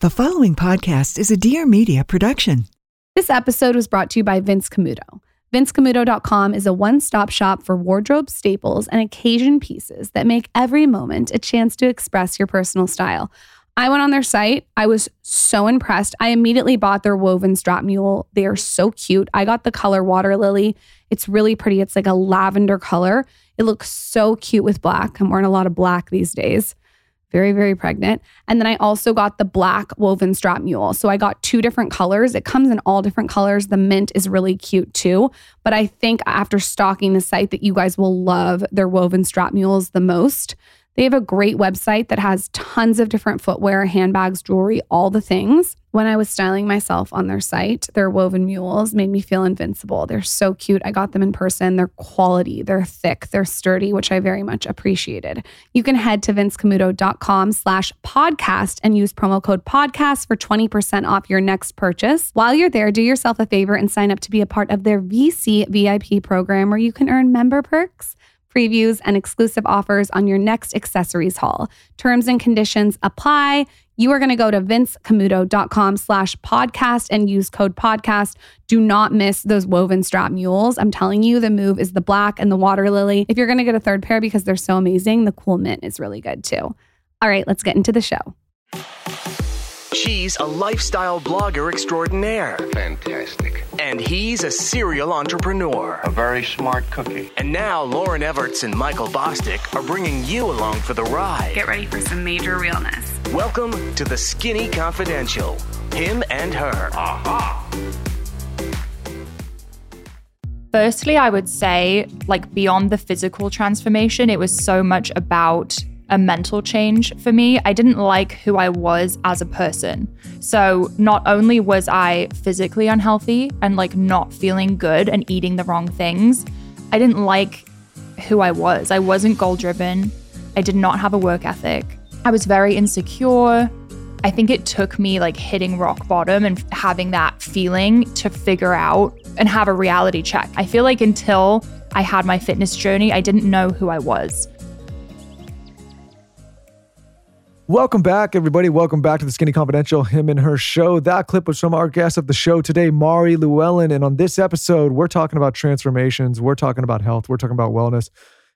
The following podcast is a Dear Media production. This episode was brought to you by Vince Camuto. VinceCamuto.com is a one stop shop for wardrobe staples and occasion pieces that make every moment a chance to express your personal style. I went on their site. I was so impressed. I immediately bought their woven strap mule. They are so cute. I got the color water lily. It's really pretty. It's like a lavender color. It looks so cute with black. I'm wearing a lot of black these days very, very pregnant. And then I also got the black woven strap mule. So I got two different colors. It comes in all different colors. The mint is really cute too. But I think after stalking the site that you guys will love their woven strap mules the most. They have a great website that has tons of different footwear, handbags, jewelry, all the things. When I was styling myself on their site, their woven mules made me feel invincible. They're so cute. I got them in person. They're quality, they're thick, they're sturdy, which I very much appreciated. You can head to vincecamuto.com slash podcast and use promo code podcast for 20% off your next purchase. While you're there, do yourself a favor and sign up to be a part of their VC VIP program where you can earn member perks previews, and exclusive offers on your next accessories haul. Terms and conditions apply. You are going to go to vincecamuto.com slash podcast and use code podcast. Do not miss those woven strap mules. I'm telling you, the move is the black and the water lily. If you're going to get a third pair because they're so amazing, the cool mint is really good too. All right, let's get into the show. She's a lifestyle blogger extraordinaire. Fantastic. And he's a serial entrepreneur. A very smart cookie. And now Lauryn Evarts and Michael Bosstick are bringing you along for the ride. Get ready for some major realness. Welcome to the Skinny Confidential. Him and her. Aha! Firstly, I would say, like, beyond the physical transformation, it was so much about a mental change for me. I didn't like who I was as a person. So, not only was I physically unhealthy and like not feeling good and eating the wrong things, I didn't like who I was. I wasn't goal driven. I did not have a work ethic. I was very insecure. I think it took me like hitting rock bottom and having that feeling to figure out and have a reality check. I feel like until I had my fitness journey, I didn't know who I was. Welcome back, everybody. Welcome back to the Skinny Confidential, him and her show. That clip was from our guest of the show today, Mari Llewellyn. And on this episode, we're talking about transformations, we're talking about health, we're talking about wellness,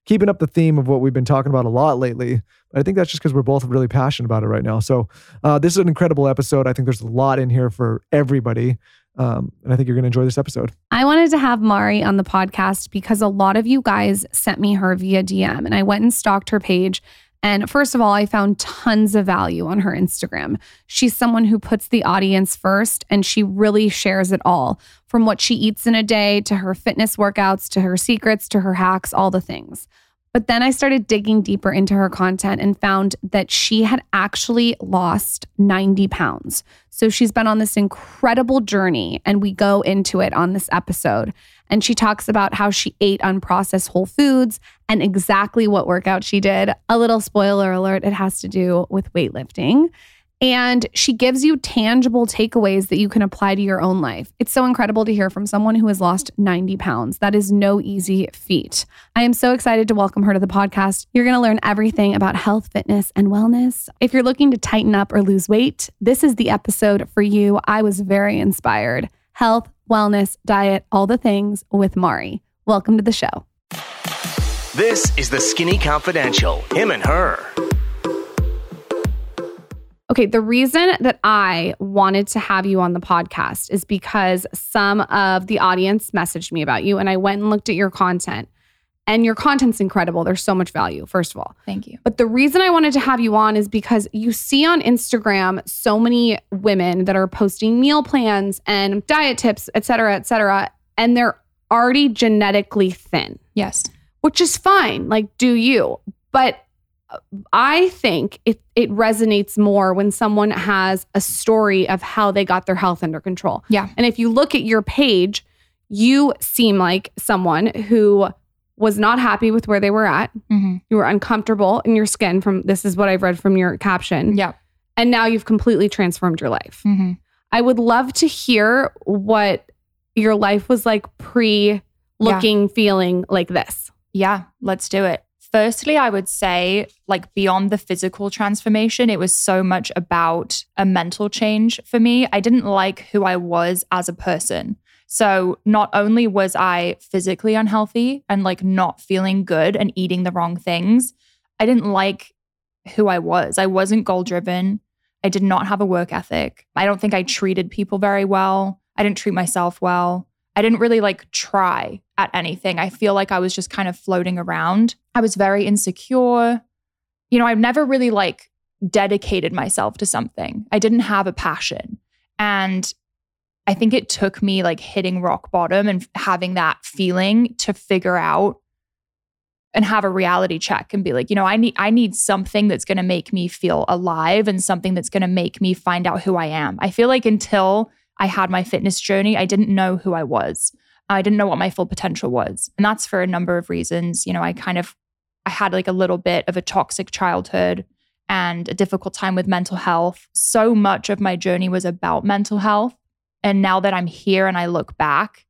keeping up the theme of what we've been talking about a lot lately. I think that's just because we're both really passionate about it right now. So uh, this is an incredible episode. I think there's a lot in here for everybody. Um, and I think you're going to enjoy this episode. I wanted to have Mari on the podcast because a lot of you guys sent me her via DM and I went and stalked her page and first of all, I found tons of value on her Instagram. She's someone who puts the audience first and she really shares it all from what she eats in a day to her fitness workouts to her secrets to her hacks, all the things. But then I started digging deeper into her content and found that she had actually lost 90 pounds. So she's been on this incredible journey, and we go into it on this episode. And she talks about how she ate unprocessed whole foods and exactly what workout she did. A little spoiler alert it has to do with weightlifting. And she gives you tangible takeaways that you can apply to your own life. It's so incredible to hear from someone who has lost 90 pounds. That is no easy feat. I am so excited to welcome her to the podcast. You're going to learn everything about health, fitness, and wellness. If you're looking to tighten up or lose weight, this is the episode for you. I was very inspired. Health, wellness, diet, all the things with Mari. Welcome to the show. This is the Skinny Confidential. Him and her. Okay, the reason that I wanted to have you on the podcast is because some of the audience messaged me about you and I went and looked at your content. And your content's incredible. There's so much value, first of all. Thank you. But the reason I wanted to have you on is because you see on Instagram so many women that are posting meal plans and diet tips, et cetera, et cetera, and they're already genetically thin, Yes. which is fine. Like, do you? But uh, I think it, it resonates more when someone has a story of how they got their health under control. Yeah. And if you look at your page, you seem like someone who was not happy with where they were at. Mm-hmm. You were uncomfortable in your skin from this is what I've read from your caption. Yeah. And now you've completely transformed your life. Mm-hmm. I would love to hear what your life was like pre looking, feeling like this. Yeah. Let's do it. Firstly, I would say, like, beyond the physical transformation, it was so much about a mental change for me. I didn't like who I was as a person. So, not only was I physically unhealthy and like not feeling good and eating the wrong things, I didn't like who I was. I wasn't goal driven. I did not have a work ethic. I don't think I treated people very well. I didn't treat myself well. I didn't really like try at anything. I feel like I was just kind of floating around. I was very insecure. You know, I've never really like dedicated myself to something. I didn't have a passion. And I think it took me like hitting rock bottom and having that feeling to figure out and have a reality check and be like, you know, I need I need something that's going to make me feel alive and something that's going to make me find out who I am. I feel like until I had my fitness journey, I didn't know who I was. I didn't know what my full potential was. And that's for a number of reasons. You know, I kind of I had like a little bit of a toxic childhood and a difficult time with mental health. So much of my journey was about mental health. And now that I'm here and I look back,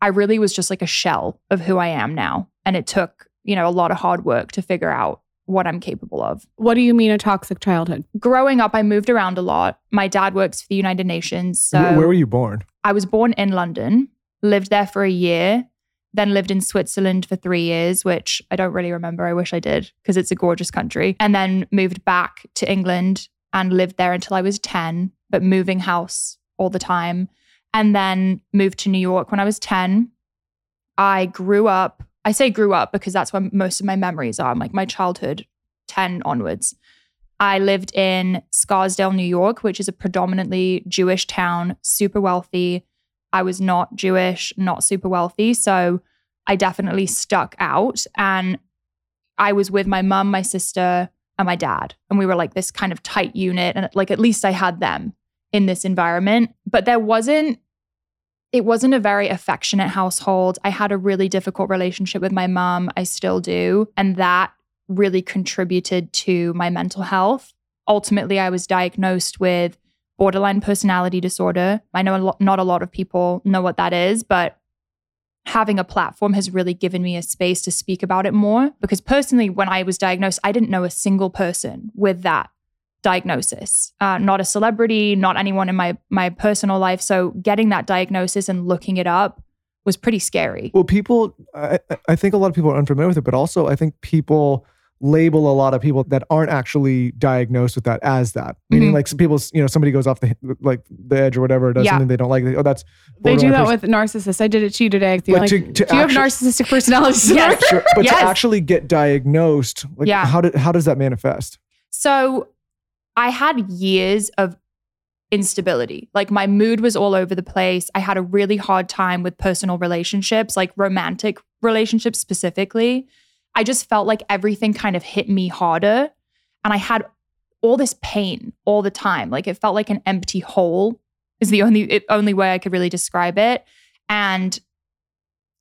I really was just like a shell of who I am now. And it took, you know, a lot of hard work to figure out what I'm capable of. What do you mean a toxic childhood? Growing up, I moved around a lot. My dad works for the United Nations. So Where, where were you born? I was born in London, lived there for a year, then lived in Switzerland for three years, which I don't really remember. I wish I did because it's a gorgeous country. And then moved back to England and lived there until I was 10, but moving house all the time. And then moved to New York when I was 10. I grew up, I say grew up because that's where most of my memories are, like my childhood, 10 onwards. I lived in Scarsdale, New York, which is a predominantly Jewish town, super wealthy. I was not Jewish, not super wealthy. So I definitely stuck out. And I was with my mum, my sister, and my dad. And we were like this kind of tight unit. And like at least I had them in this environment. But there wasn't, it wasn't a very affectionate household. I had a really difficult relationship with my mom. I still do. And that really contributed to my mental health. Ultimately, I was diagnosed with borderline personality disorder. I know a lo- not a lot of people know what that is, but having a platform has really given me a space to speak about it more. Because personally, when I was diagnosed, I didn't know a single person with that diagnosis. Uh, not a celebrity, not anyone in my my personal life. So getting that diagnosis and looking it up was pretty scary. Well, people, I, I think a lot of people are unfamiliar with it, but also I think people label a lot of people that aren't actually diagnosed with that as that. Meaning, Mhm. like some people, you know, somebody goes off the like the edge or whatever, does Yeah. something they don't like. Oh, that's They do that pers- with narcissists. I did it to you today. But Like, to- to do you have narcissistic personality disorder? Yes. Sure, but Yes. to actually get diagnosed, like Yeah. how did how does that manifest? So I had years of instability. Like my mood was all over the place. I had a really hard time with personal relationships, like romantic relationships specifically. I just felt like everything kind of hit me harder. And I had all this pain all the time. Like it felt like an empty hole is the only it, only way I could really describe it. And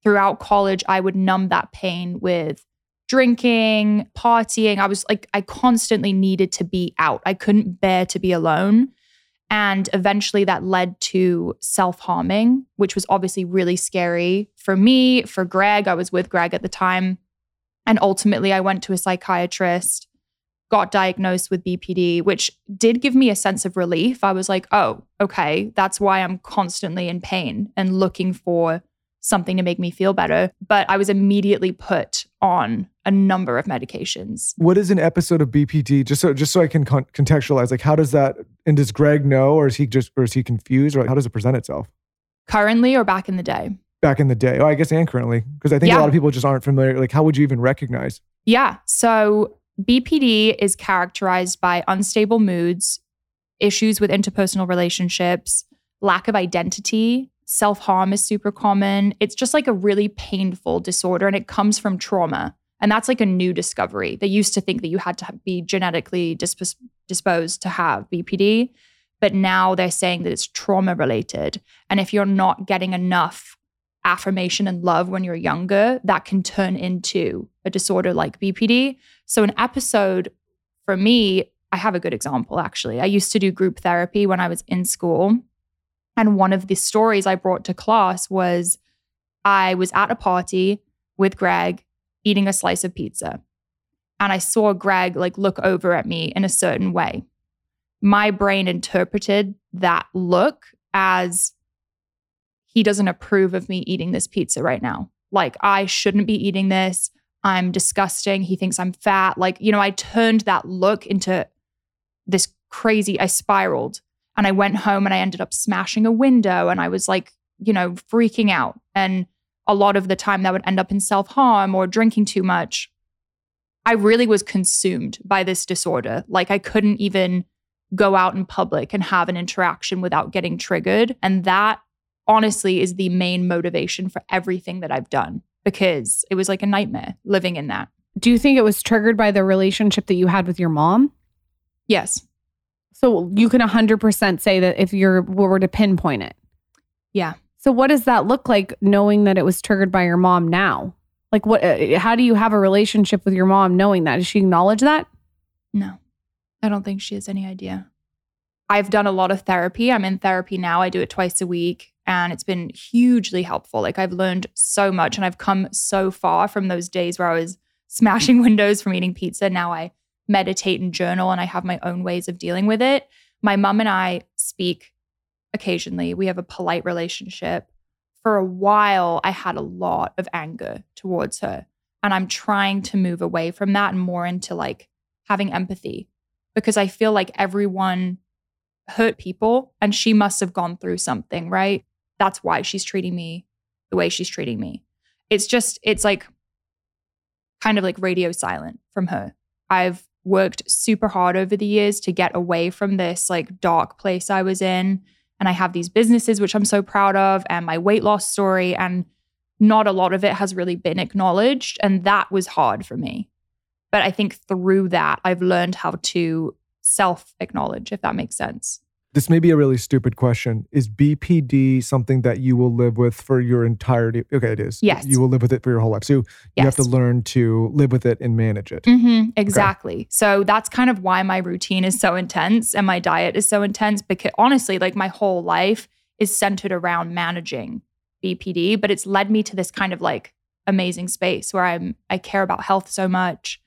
throughout college, I would numb that pain with drinking, partying. I was like, I constantly needed to be out. I couldn't bear to be alone. And eventually that led to self harming, which was obviously really scary for me, for Greg. I was with Greg at the time. And ultimately, I went to a psychiatrist, got diagnosed with BPD, which did give me a sense of relief. I was like, oh, okay, that's why I'm constantly in pain and looking for something to make me feel better. But I was immediately put on a number of medications. What is an episode of BPD? Just so just so I can con- contextualize, like how does that and does Greg know, or is he just or is he confused, or like, how does it present itself? Currently or back in the day? Back in the day, oh, I guess, and currently, because I think a lot of people just aren't familiar. Like, how would you even recognize? Yeah. So BPD is characterized by unstable moods, issues with interpersonal relationships, lack of identity. Self harm is super common. It's just like a really painful disorder and it comes from trauma. And that's like a new discovery. They used to think that you had to be genetically dispos- disposed to have BPD, but now they're saying that it's trauma related. And if you're not getting enough affirmation and love when you're younger, that can turn into a disorder like BPD. So, an episode for me, I have a good example actually. I used to do group therapy when I was in school. And one of the stories I brought to class was I was at a party with Greg eating a slice of pizza. and I saw Greg like look over at me in a certain way. My brain interpreted that look as he doesn't approve of me eating this pizza right now. Like, I shouldn't be eating this. I'm disgusting. He thinks I'm fat. Like, you know, I turned that look into this crazy, I spiraled and I went home and I ended up smashing a window and I was like, you know, freaking out. And a lot of the time that would end up in self harm or drinking too much. I really was consumed by this disorder. Like, I couldn't even go out in public and have an interaction without getting triggered. And that honestly is the main motivation for everything that I've done because it was like a nightmare living in that. Do you think it was triggered by the relationship that you had with your mom? Yes. So you can 100% say that if you were to pinpoint it. Yeah. So what does that look like knowing that it was triggered by your mom now? Like what uh, how do you have a relationship with your mom knowing that? Does she acknowledge that? No. I don't think she has any idea. I've done a lot of therapy. I'm in therapy now. I do it twice a week and it's been hugely helpful. Like I've learned so much and I've come so far from those days where I was smashing windows from eating pizza. Now I meditate and journal and I have my own ways of dealing with it. My mom and I speak occasionally. We have a polite relationship. For a while, I had a lot of anger towards her. And I'm trying to move away from that and more into like having empathy because I feel like everyone hurt people and she must have gone through something, right? that's why she's treating me the way she's treating me. It's just, it's like kind of like radio silent from her. I've worked super hard over the years to get away from this like dark place I was in. And I have these businesses, which I'm so proud of, and my weight loss story. And not a lot of it has really been acknowledged. And that was hard for me. But I think through that, I've learned how to self acknowledge, if that makes sense this may be a really stupid question. Is BPD something that you will live with for your entirety? Okay, it is. Yes. You will live with it for your whole life. So you yes. have to learn to live with it and manage it. Mm-hmm, exactly. Okay. So that's kind of why my routine is so intense and my diet is so intense because honestly, like my whole life is centered around managing BPD, but it's led me to this kind of like amazing space where I'm I care about health so much.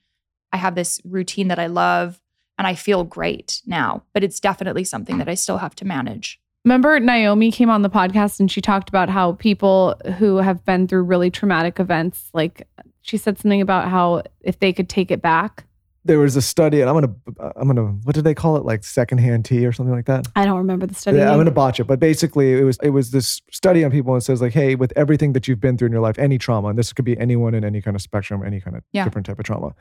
I have this routine that I love and I feel great now, but it's definitely something that I still have to manage. Remember, Naomi came on the podcast and she talked about how people who have been through really traumatic events, like she said something about how if they could take it back. There was a study, and I'm gonna, I'm gonna, what did they call it? Like secondhand tea or something like that. I don't remember the study. Yeah, I'm gonna botch it, but basically, it was, it was this study on people and says like, hey, with everything that you've been through in your life, any trauma, and this could be anyone in any kind of spectrum, any kind of yeah. different type of trauma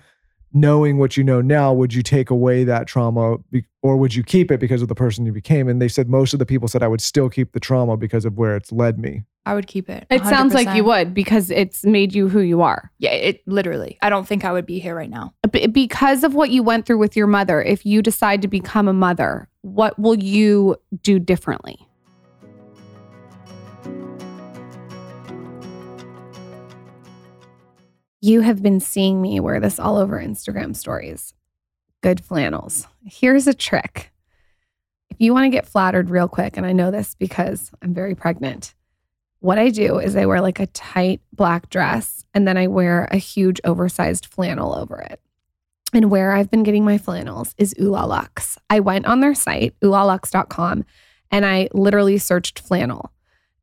knowing what you know now, would you take away that trauma or would you keep it because of the person you became? And they said most of the people said I would still keep the trauma because of where it's led me. I would keep it. 100%. It sounds like you would because it's made you who you are. Yeah, it literally. I don't think I would be here right now. Because of what you went through with your mother, if you decide to become a mother, what will you do differently? You have been seeing me wear this all over Instagram stories. Good flannels. Here's a trick. If you want to get flattered real quick, and I know this because I'm very pregnant, what I do is I wear like a tight black dress and then I wear a huge oversized flannel over it. And where I've been getting my flannels is Oohlaluxe. I went on their site, oohlaluxe.com, and I literally searched flannel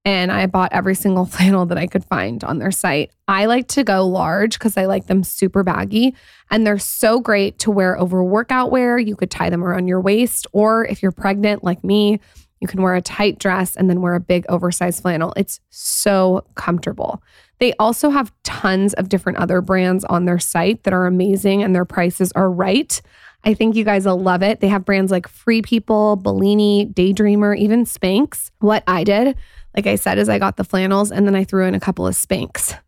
and I bought every single flannel that I could find on their site. I like to go large because I like them super baggy and they're so great to wear over workout wear. You could tie them around your waist, or if you're pregnant like me, you can wear a tight dress and then wear a big oversized flannel. It's so comfortable. They also have tons of different other brands on their site that are amazing and their prices are right. I think you guys will love it. They have brands like Free People, Bellini, Daydreamer, even Spanx. What I did like I said, is I got the flannels and then I threw in a couple of Spanx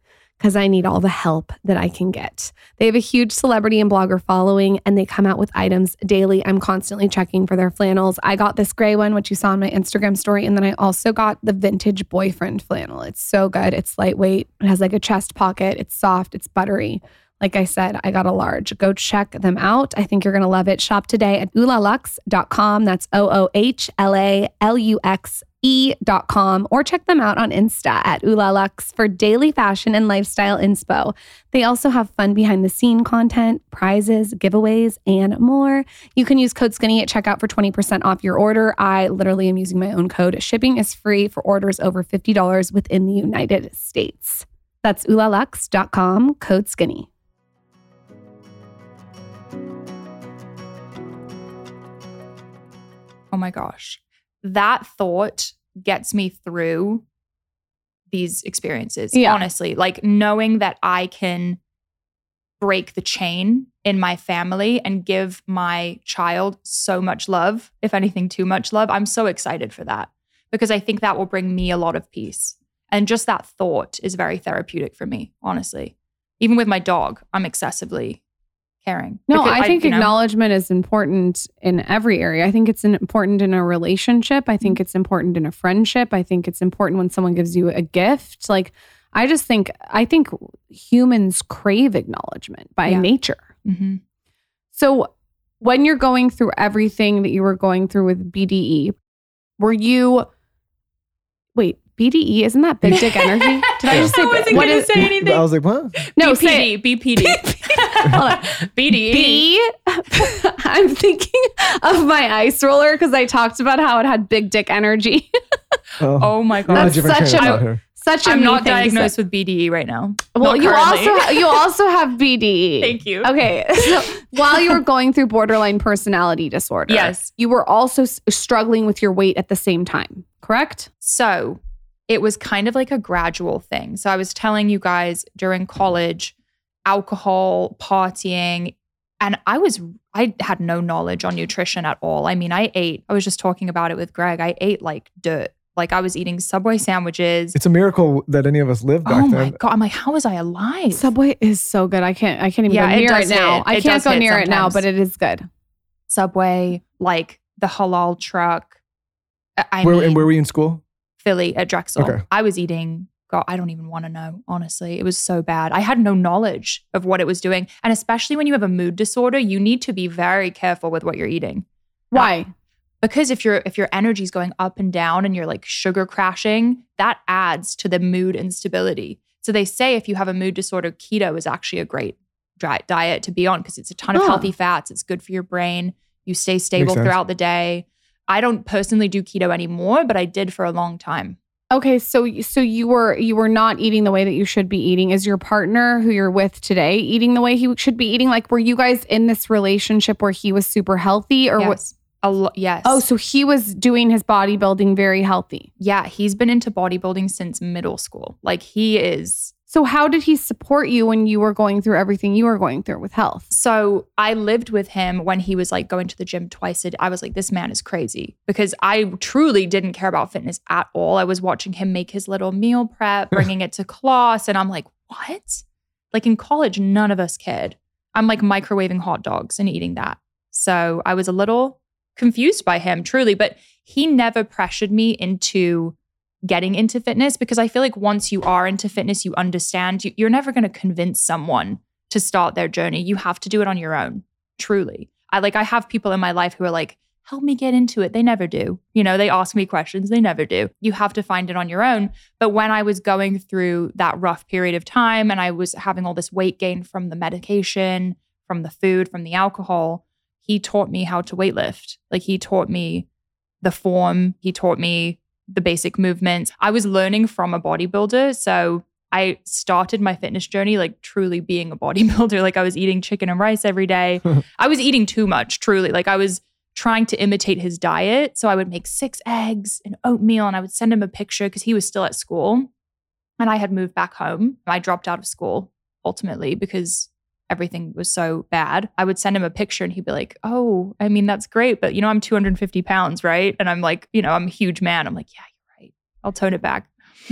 because I need all the help that I can get. They have a huge celebrity and blogger following and they come out with items daily. I'm constantly checking for their flannels. I got this gray one, which you saw in my Instagram story. And then I also got the vintage boyfriend flannel. It's so good. It's lightweight, it has like a chest pocket, it's soft, it's buttery. Like I said, I got a large. Go check them out. I think you're going to love it. Shop today at oohlaluxe.com. That's O O H L A L U X e.com or check them out on Insta at Oohlaluxe for daily fashion and lifestyle inspo. They also have fun behind the scene content, prizes, giveaways, and more. You can use code skinny at checkout for 20% off your order. I literally am using my own code. Shipping is free for orders over $50 within the United States. That's oohlaluxe.com, code skinny. Oh my gosh. That thought gets me through these experiences, Yeah. honestly. Like knowing that I can break the chain in my family and give my child so much love, if anything, too much love. I'm so excited for that because I think that will bring me a lot of peace. And just that thought is very therapeutic for me, honestly. Even with my dog, I'm excessively caring. No, Because I think know- acknowledgement is important in every area. I think it's an- important in a relationship. I think it's important in a friendship. I think it's important when someone gives you a gift. Like, I just think, I think humans crave acknowledgement by Yeah. nature. Mhm. So, when you're going through everything that you were going through with BDE, were you, wait, BDE, isn't that big dick energy? Did I just say I wasn't what gonna is- say anything. I was like, what? No, say it. BPD, BPD. Hold on. BD. B. I'm thinking of my ice roller because I talked about how it had big dick energy. Oh, oh my We're on a god. That's different such a- here. Such a I'm not thing to say. diagnosed with BDE right now. Well, Not you currently. also you also have BDE. Thank you. Okay, so while you were going through borderline personality disorder, Yes. you were also s- struggling with your weight at the same time. Correct? So it was kind of like a gradual thing. So I was telling you guys during college, alcohol, partying, and I was I had no knowledge on nutrition at all. I mean, I ate, I was just talking about it with Greg. I ate like dirt. Like I was eating Subway sandwiches. It's a miracle that any of us lived back Oh my then. god! I'm like, how was I alive? Subway is so good. I can't I can't even Yeah, go it near it, does now. hit. I It can't go hit near it now, but it is good. Subway, like the halal truck. I- I where, mean, and where were you in school? Philly at Drexel. Okay. I was eating, God, I don't even want to know, honestly. It was so bad. I had no knowledge of what it was doing. And especially when you have a mood disorder, you need to be very careful with what you're eating. Why? Because if your if your energy's going up and down and you're like sugar crashing, that adds to the mood instability. So they say if you have a mood disorder, keto is actually a great dri- diet to be on because it's a ton of Huh. healthy fats. It's good for your brain. You stay stable throughout the day. I don't personally do keto anymore, but I did for a long time. Okay, so so you were you were not eating the way that you should be eating. Is your partner who you're with today eating the way he should be eating? Like, were you guys in this relationship where he was super healthy, or what? yes. A lo- yes. Oh, so he was doing his bodybuilding very healthy. yeah, he's been into bodybuilding since middle school. Like he is. So how did he support you when you were going through everything you were going through with health? So I lived with him when he was like going to the gym twice a day. I was like, this man is crazy because I truly didn't care about fitness at all. I was watching him make his little meal prep, bringing it to class, and I'm like, what? Like in college, none of us cared. I'm like microwaving hot dogs and eating that. So I was a little confused by him, truly, but he never pressured me into getting into fitness because I feel like once you are into fitness, you understand you, you're never going to convince someone to start their journey. You have to do it on your own, truly. I like, I have people in my life who are like, help me get into it. They never do. You know, they ask me questions, they never do. You have to find it on your own. But when I was going through that rough period of time and I was having all this weight gain from the medication, from the food, from the alcohol, he taught me how to weightlift. Like, he taught me the form, he taught me the basic movements. I was learning from a bodybuilder. So I started my fitness journey like truly being a bodybuilder. Like I was eating chicken and rice every day. I was eating too much, truly. Like I was trying to imitate his diet. So I would make six eggs and oatmeal and I would send him a picture because he was still at school and I had moved back home. I dropped out of school ultimately because everything was so bad. I would send him a picture and he'd be like, Oh, I mean, that's great. But you know, I'm 250 pounds, right? And I'm like, you know, I'm a huge man. I'm like, Yeah, you're right. I'll tone it back.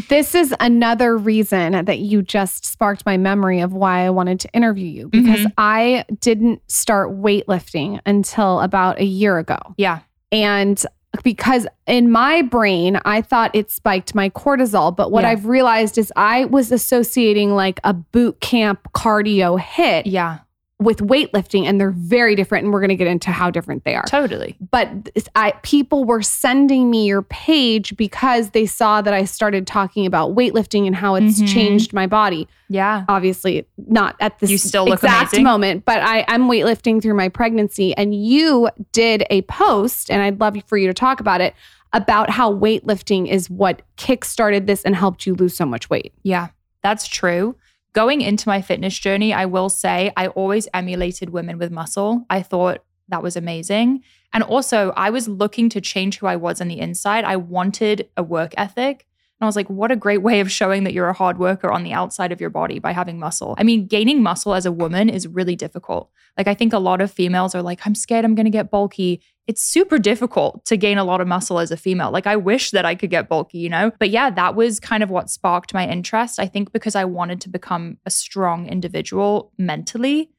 This is another reason that you just sparked my memory of why I wanted to interview you because Mhm. I didn't start weightlifting until about a year ago. Yeah. And because in my brain, I thought it spiked my cortisol. But what Yeah. I've realized is I was associating like a boot camp cardio HIIT Yeah. With weightlifting and they're very different and we're going to get into how different they are. Totally. But I people were sending me your page because they saw that I started talking about weightlifting and how it's Mhm. changed my body. Yeah. Obviously, not at this You still exact amazing. moment, but I, I'm weightlifting through my pregnancy. And you did a post, and I'd love for you to talk about it about how weightlifting is what kickstarted this and helped you lose so much weight. Yeah, that's true. Going into my fitness journey, I will say I always emulated women with muscle. I thought that was amazing. And also, I was looking to change who I was on the inside. I wanted a work ethic. And I was like, what a great way of showing that you're a hard worker on the outside of your body by having muscle. I mean, gaining muscle as a woman is really difficult. Like, I think a lot of females are like, I'm scared I'm going to get bulky. It's super difficult to gain a lot of muscle as a female. Like, I wish that I could get bulky, you know? But yeah, that was kind of what sparked my interest. I think because I wanted to become a strong individual mentally,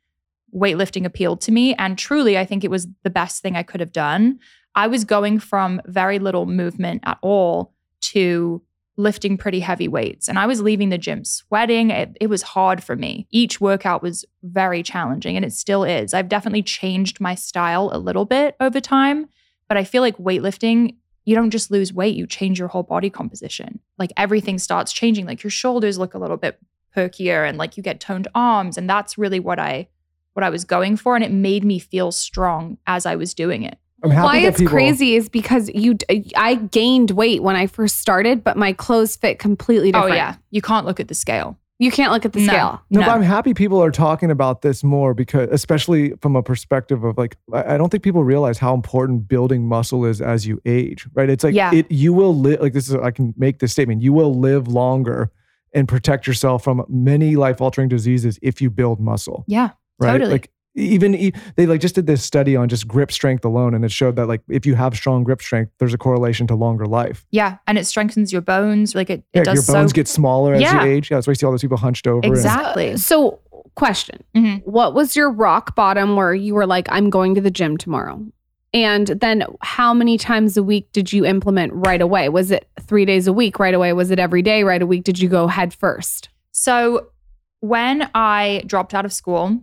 weightlifting appealed to me. And truly, I think it was the best thing I could have done. I was going from very little movement at all to lifting pretty heavy weights. And I was leaving the gym sweating. It, it was hard for me. Each workout was very challenging, and it still is. I've definitely changed my style a little bit over time, but I feel like weightlifting, you don't just lose weight, you change your whole body composition. Like everything starts changing. Like your shoulders look a little bit perkier and like you get toned arms. And that's really what I what I was going for. And it made me feel strong as I was doing it. I'm happy Why that it's people, crazy is because you uh, I gained weight when I first started, but my clothes fit completely oh, different. Oh yeah. You can't look at the scale. You can't look at the No. scale. No, No. but I'm happy people are talking about this more because, especially from a perspective of like, I I don't think people realize how important building muscle is as you age, right? It's like Yeah. it you will live like this is I can make this statement. You will live longer and protect yourself from many life altering diseases if you build muscle, Yeah. right? Totally. Like even e- they like just did this study on just grip strength alone, and it showed that like if you have strong grip strength, there's a correlation to longer life. Yeah. And it strengthens your bones. Like it, Yeah, it does your bones so get smaller as Yeah. you age. Yeah, that's why you see all those people hunched over. and- exactly. So, question. Mhm. What was your rock bottom where you were like, I'm going to the gym tomorrow? And then how many times a week did you implement right away? Was it three days a week right away? Was it every day right a week? Did you go head first? So when I dropped out of school,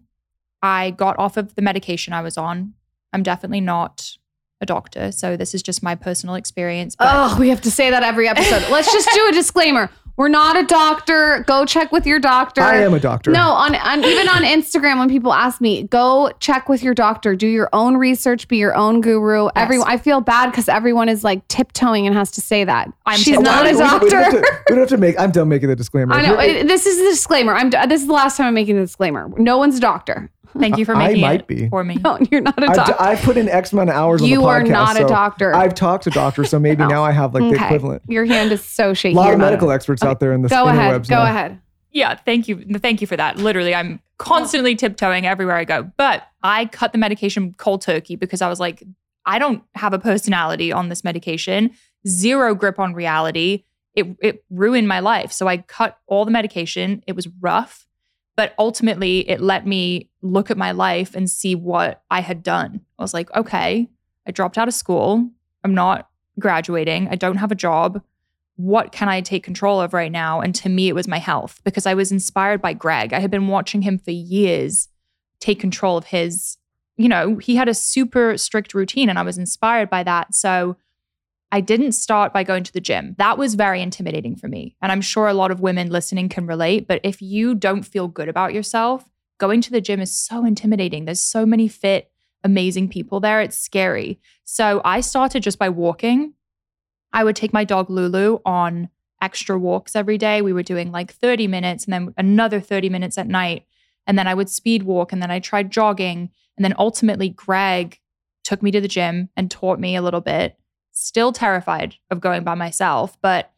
I got off of the medication I was on. I'm definitely not a doctor, so this is just my personal experience. But Oh, we have to say that every episode. Let's just do a disclaimer. We're not a doctor. Go check with your doctor. I am a doctor. No, on, on even on Instagram, when people ask me, go check with your doctor, do your own research, be your own guru. Everyone, I feel bad because everyone is like tiptoeing and has to say that. I'm She's tiptoeing. not a We- we don't have doctor. to- We don't have to make. I'm done making the disclaimer. I know. It- this is the disclaimer. I'm. This is the last time I'm making the disclaimer. No one's a doctor. Thank you for I making might it be. for me. No, you're not a I've, doctor. I've, put in X amount of hours You on the podcast. You are not a so doctor. I've talked to doctors, so maybe Oh. now I have like the equivalent. Your hand is so shaky. A shaky. lot You're of not a- medical experts out there in the Go ahead. Go now. ahead. Yeah, thank you. Thank you for that. Literally, I'm constantly tiptoeing everywhere I go. But I cut the medication cold turkey because I was like, I don't have a personality on this medication, zero grip on reality. It, it ruined my life. So I cut all the medication. It was rough, but ultimately it let me look at my life and see what I had done. I was like, okay, I dropped out of school. I'm not graduating. I don't have a job what can I take control of right now? And to me, it was my health because I was inspired by Greg. I had been watching him for years take control of his, you know, he had a super strict routine and I was inspired by that. So I didn't start by going to the gym. That was very intimidating for me. And I'm sure a lot of women listening can relate. But if you don't feel good about yourself, going to the gym is so intimidating. There's so many fit, amazing people there. It's scary. So I started just by walking. I would take my dog Lulu on extra walks every day. We were doing like 30 minutes and then another 30 minutes at night. And then I would speed walk and then I tried jogging. And then ultimately, Greg took me to the gym and taught me a little bit. Still terrified of going by myself. But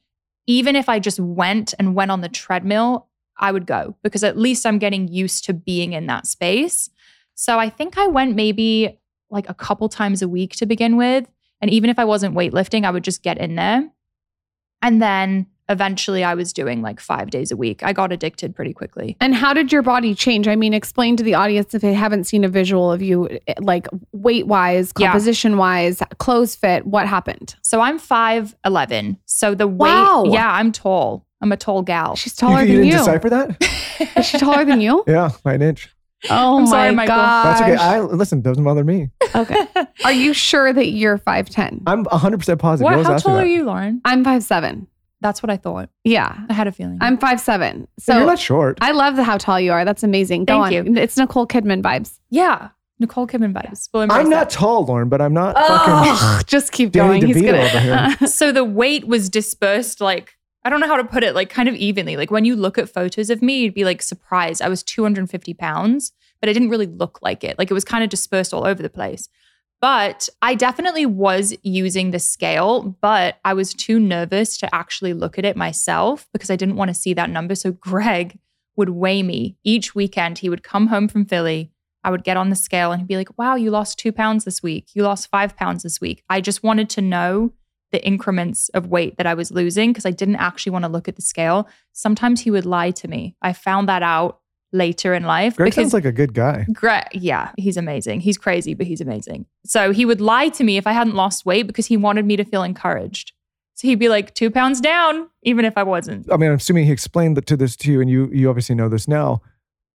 even if I just went and went on the treadmill, I would go because at least I'm getting used to being in that space. So I think I went maybe like a couple times a week to begin with. And even if I wasn't weightlifting, I would just get in there. And then eventually I was doing like five days a week. I got addicted pretty quickly. And how did your body change? I mean, explain to the audience if they haven't seen a visual of you, eh, like weight wise, Yeah. composition wise, clothes fit. What happened? So I'm 5'11. So the weight, Wow. yeah, I'm tall. I'm a tall gal. She's You, taller you than didn't you. decipher that? Is she taller than you? yeah, by an inch. Oh I'm my sorry, Michael. god. That's okay. I listen. Doesn't bother me. okay. Are you sure that you're 5'10? I'm 100 percent positive. What, how ask me tall that. are you, Lauryn? I'm 5'7. That's what I thought. Yeah. I had a feeling. I'm 5'7. So you're not short. I love the how tall you are. That's amazing. Go Thank on. It's Nicole Kidman vibes. yeah. Nicole Kidman vibes. We'll I'm not that. tall, Lauryn, but I'm not Oh, fucking. just keep Danny going. He's DeVito gonna. over here. so the weight was dispersed like I don't know how to put it, like kind of evenly. Like when you look at photos of me, you'd be like surprised. I was 250 pounds, but I didn't really look like it. Like it was kind of dispersed all over the place. But I definitely was using the scale, but I was too nervous to actually look at it myself because I didn't want to see that number. So Greg would weigh me each weekend. He would come home from Philly. I would get on the scale and he'd be like, wow, you lost two pounds this week. You lost five pounds this week. I just wanted to know the increments of weight that I was losing because I didn't actually want to look at the scale. Sometimes he would lie to me. I found that out later in life Greg sounds like a good guy. Greg, yeah, he's amazing. He's crazy, but he's amazing. So he would lie to me if I hadn't lost weight because he wanted me to feel encouraged. So he'd be like two pounds down, even if I wasn't. I mean, I'm assuming he explained that to this to you, and you you obviously know this now.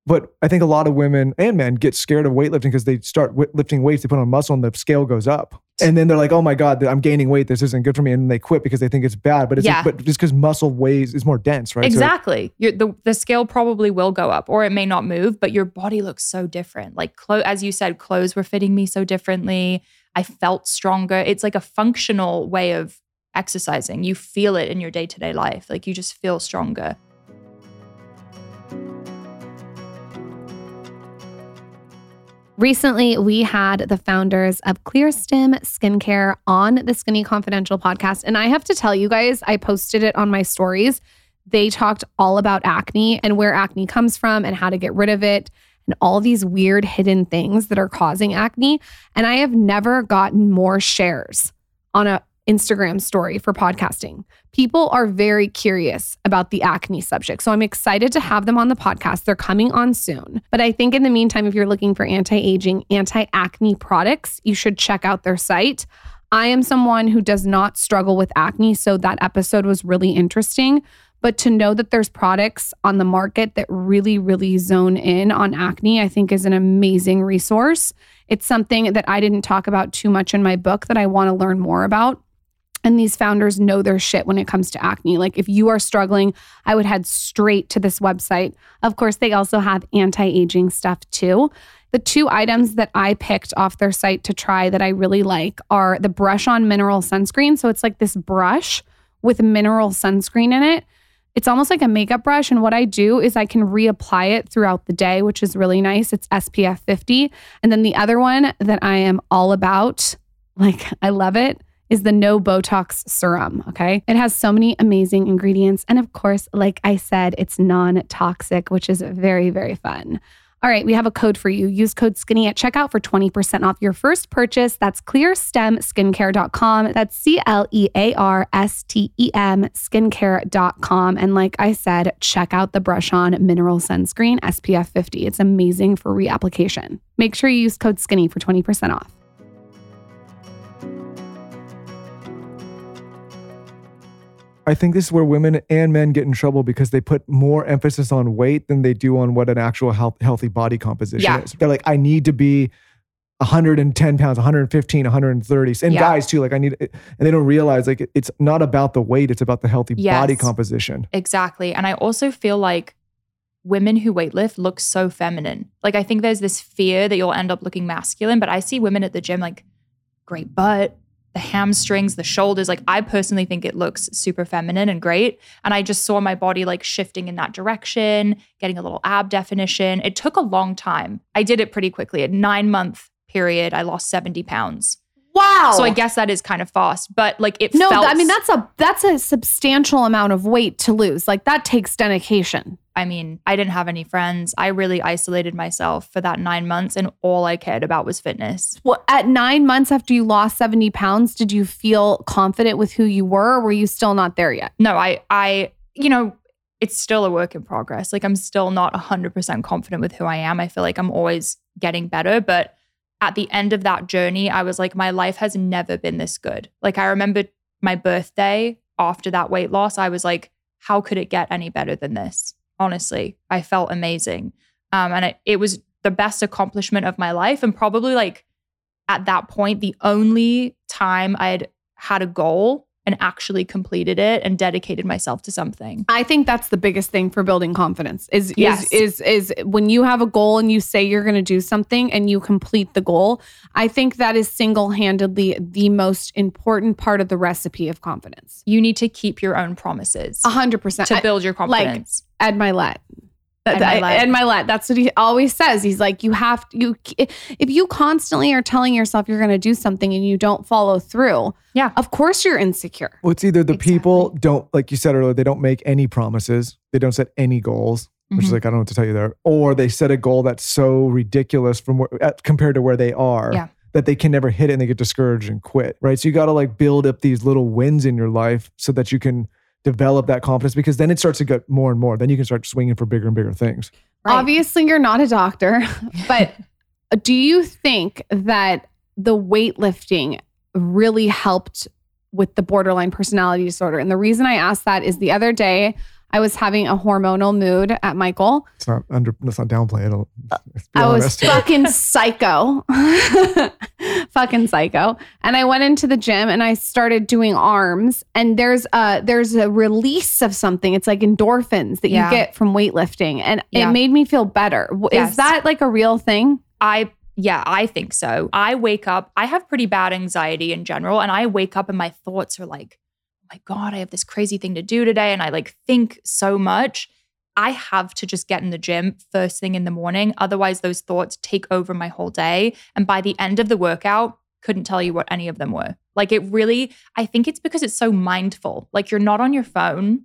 But I think a lot of women and men get scared of weightlifting because they start wi- lifting weights, they put on muscle, and the scale goes up, and then they're like, "Oh my god, I'm gaining weight. This isn't good for me," and then they quit because they think it's bad. But it's Yeah. but just because muscle weighs is more dense, right? So- Exactly. Your the, the scale probably will go up or it may not move, but your body looks so different. Like clo- as you said, clothes were fitting me so differently. I felt stronger. It's like a functional way of exercising. You feel it in your day-to-day life. Like you just feel stronger. Recently, we had the founders of CLEARSTEM Skincare on the Skinny Confidential podcast. And I have to tell you guys, I posted it on my stories. They talked all about acne and where acne comes from and how to get rid of it and all these weird hidden things that are causing acne. And I have never gotten more shares on a Instagram story for podcasting. People are very curious about the acne subject. So I'm excited to have them on the podcast. They're coming on soon. But I think in the meantime, if you're looking for anti aging, anti acne products, you should check out their site. I am someone who does not struggle with acne. So that episode was really interesting. But to know that there's products on the market that really, really zone in on acne, I think is an amazing resource. It's something that I didn't talk about too much in my book that I want to learn more about. And these founders know their shit when it comes to acne. Like, if you are struggling, I would head straight to this website. Of course, they also have anti aging stuff too. The two items that I picked off their site to try that I really like are the brush on mineral sunscreen. So it's like this brush with mineral sunscreen in it. It's almost like a makeup brush. And what I do is I can reapply it throughout the day, which is really nice. It's SPF 50. And then the other one that I am all about, like, I love it, is the no Botox serum. Okay. It has so many amazing ingredients. And of course, like I said, it's non toxic, which is very, very fun. All right, we have a code for you. Use code SKINNY at checkout for 20% off your first purchase. That's clearstemskincare.com. That's C L E A R S T E M skincare.com. And like I said, check out the brush on mineral sunscreen SPF 50. It's amazing for reapplication. Make sure you use code SKINNY for 20% off. I think this is where women and men get in trouble because they put more emphasis on weight than they do on what an actual health, healthy body composition Yeah. is. They're like, I need to be 110 pounds, 115, 130. And Yeah. guys too, like I need, and they don't realize like it's not about the weight, it's about the healthy Yes. body composition. Exactly. And I also feel like women who weightlift look so feminine. Like I think there's this fear that you'll end up looking masculine, but I see women at the gym like great butt, the hamstrings, the shoulders. Like I personally think it looks super feminine and great. And I just saw my body like shifting in that direction, getting a little ab definition. It took a long time. I did it pretty quickly. A nine month period, I lost 70 pounds. Wow. So I guess that is kind of fast, but like it no, felt I mean that's a that's a substantial amount of weight to lose. Like that takes dedication. I mean, I didn't have any friends. I really isolated myself for that nine months, and all I cared about was fitness. Well, at nine months after you lost 70 pounds, did you feel confident with who you were, or were you still not there yet? No, I, I, you know, it's still a work in progress. Like I'm still not 100% confident with who I am. I feel like I'm always getting better, but at the end of that journey, I was like, my life has never been this good. Like I remember my birthday after that weight loss, I was like, how could it get any better than this? Honestly, I felt amazing. Um, and it, it was the best accomplishment of my life. And probably like at that point, the only time I'd had a goal and actually completed it and dedicated myself to something. I think that's the biggest thing for building confidence is Yes. is, is is when you have a goal and you say you're going to do something and you complete the goal. I think that is single-handedly the most important part of the recipe of confidence. You need to keep your own promises A hundred percent. to build your confidence. Ed Mylett. Ed That- Mylett. Ed Mylett. That's what he always says. He's like, you have to, you, if you constantly are telling yourself you're going to do something and you don't follow through, Yeah. of course you're insecure. Well, it's either the people don't, like you said earlier, they don't make any promises, they don't set any goals, which is Mhm. like I don't know what to tell you there, or they set a goal that's so ridiculous from where, uh, compared to where they are. Yeah. That they can never hit it and they get discouraged and quit, right? So you got to like build up these little wins in your life so that you can develop that confidence because then it starts to get more and more. Then you can start swinging for bigger and bigger things. Right. Obviously, you're not a doctor, but do you think that the weightlifting really helped with the borderline personality disorder? And the reason I asked that is the other day I was having a hormonal mood at Michael. It's not under. Let's not downplay it. Uh, I was fucking psycho. fucking psycho. And I went into the gym and I started doing arms and there's a there's a release of something. It's like endorphins that Yeah. you get from weightlifting and Yeah. it made me feel better. Yes. Is that like a real thing? I yeah, I think so. I wake up, I have pretty bad anxiety in general, and I wake up and my thoughts are like, my God, I have this crazy thing to do today. And I like think so much. I have to just get in the gym first thing in the morning. Otherwise, those thoughts take over my whole day. And by the end of the workout, couldn't tell you what any of them were. Like it really, I think it's because it's so mindful. Like you're not on your phone,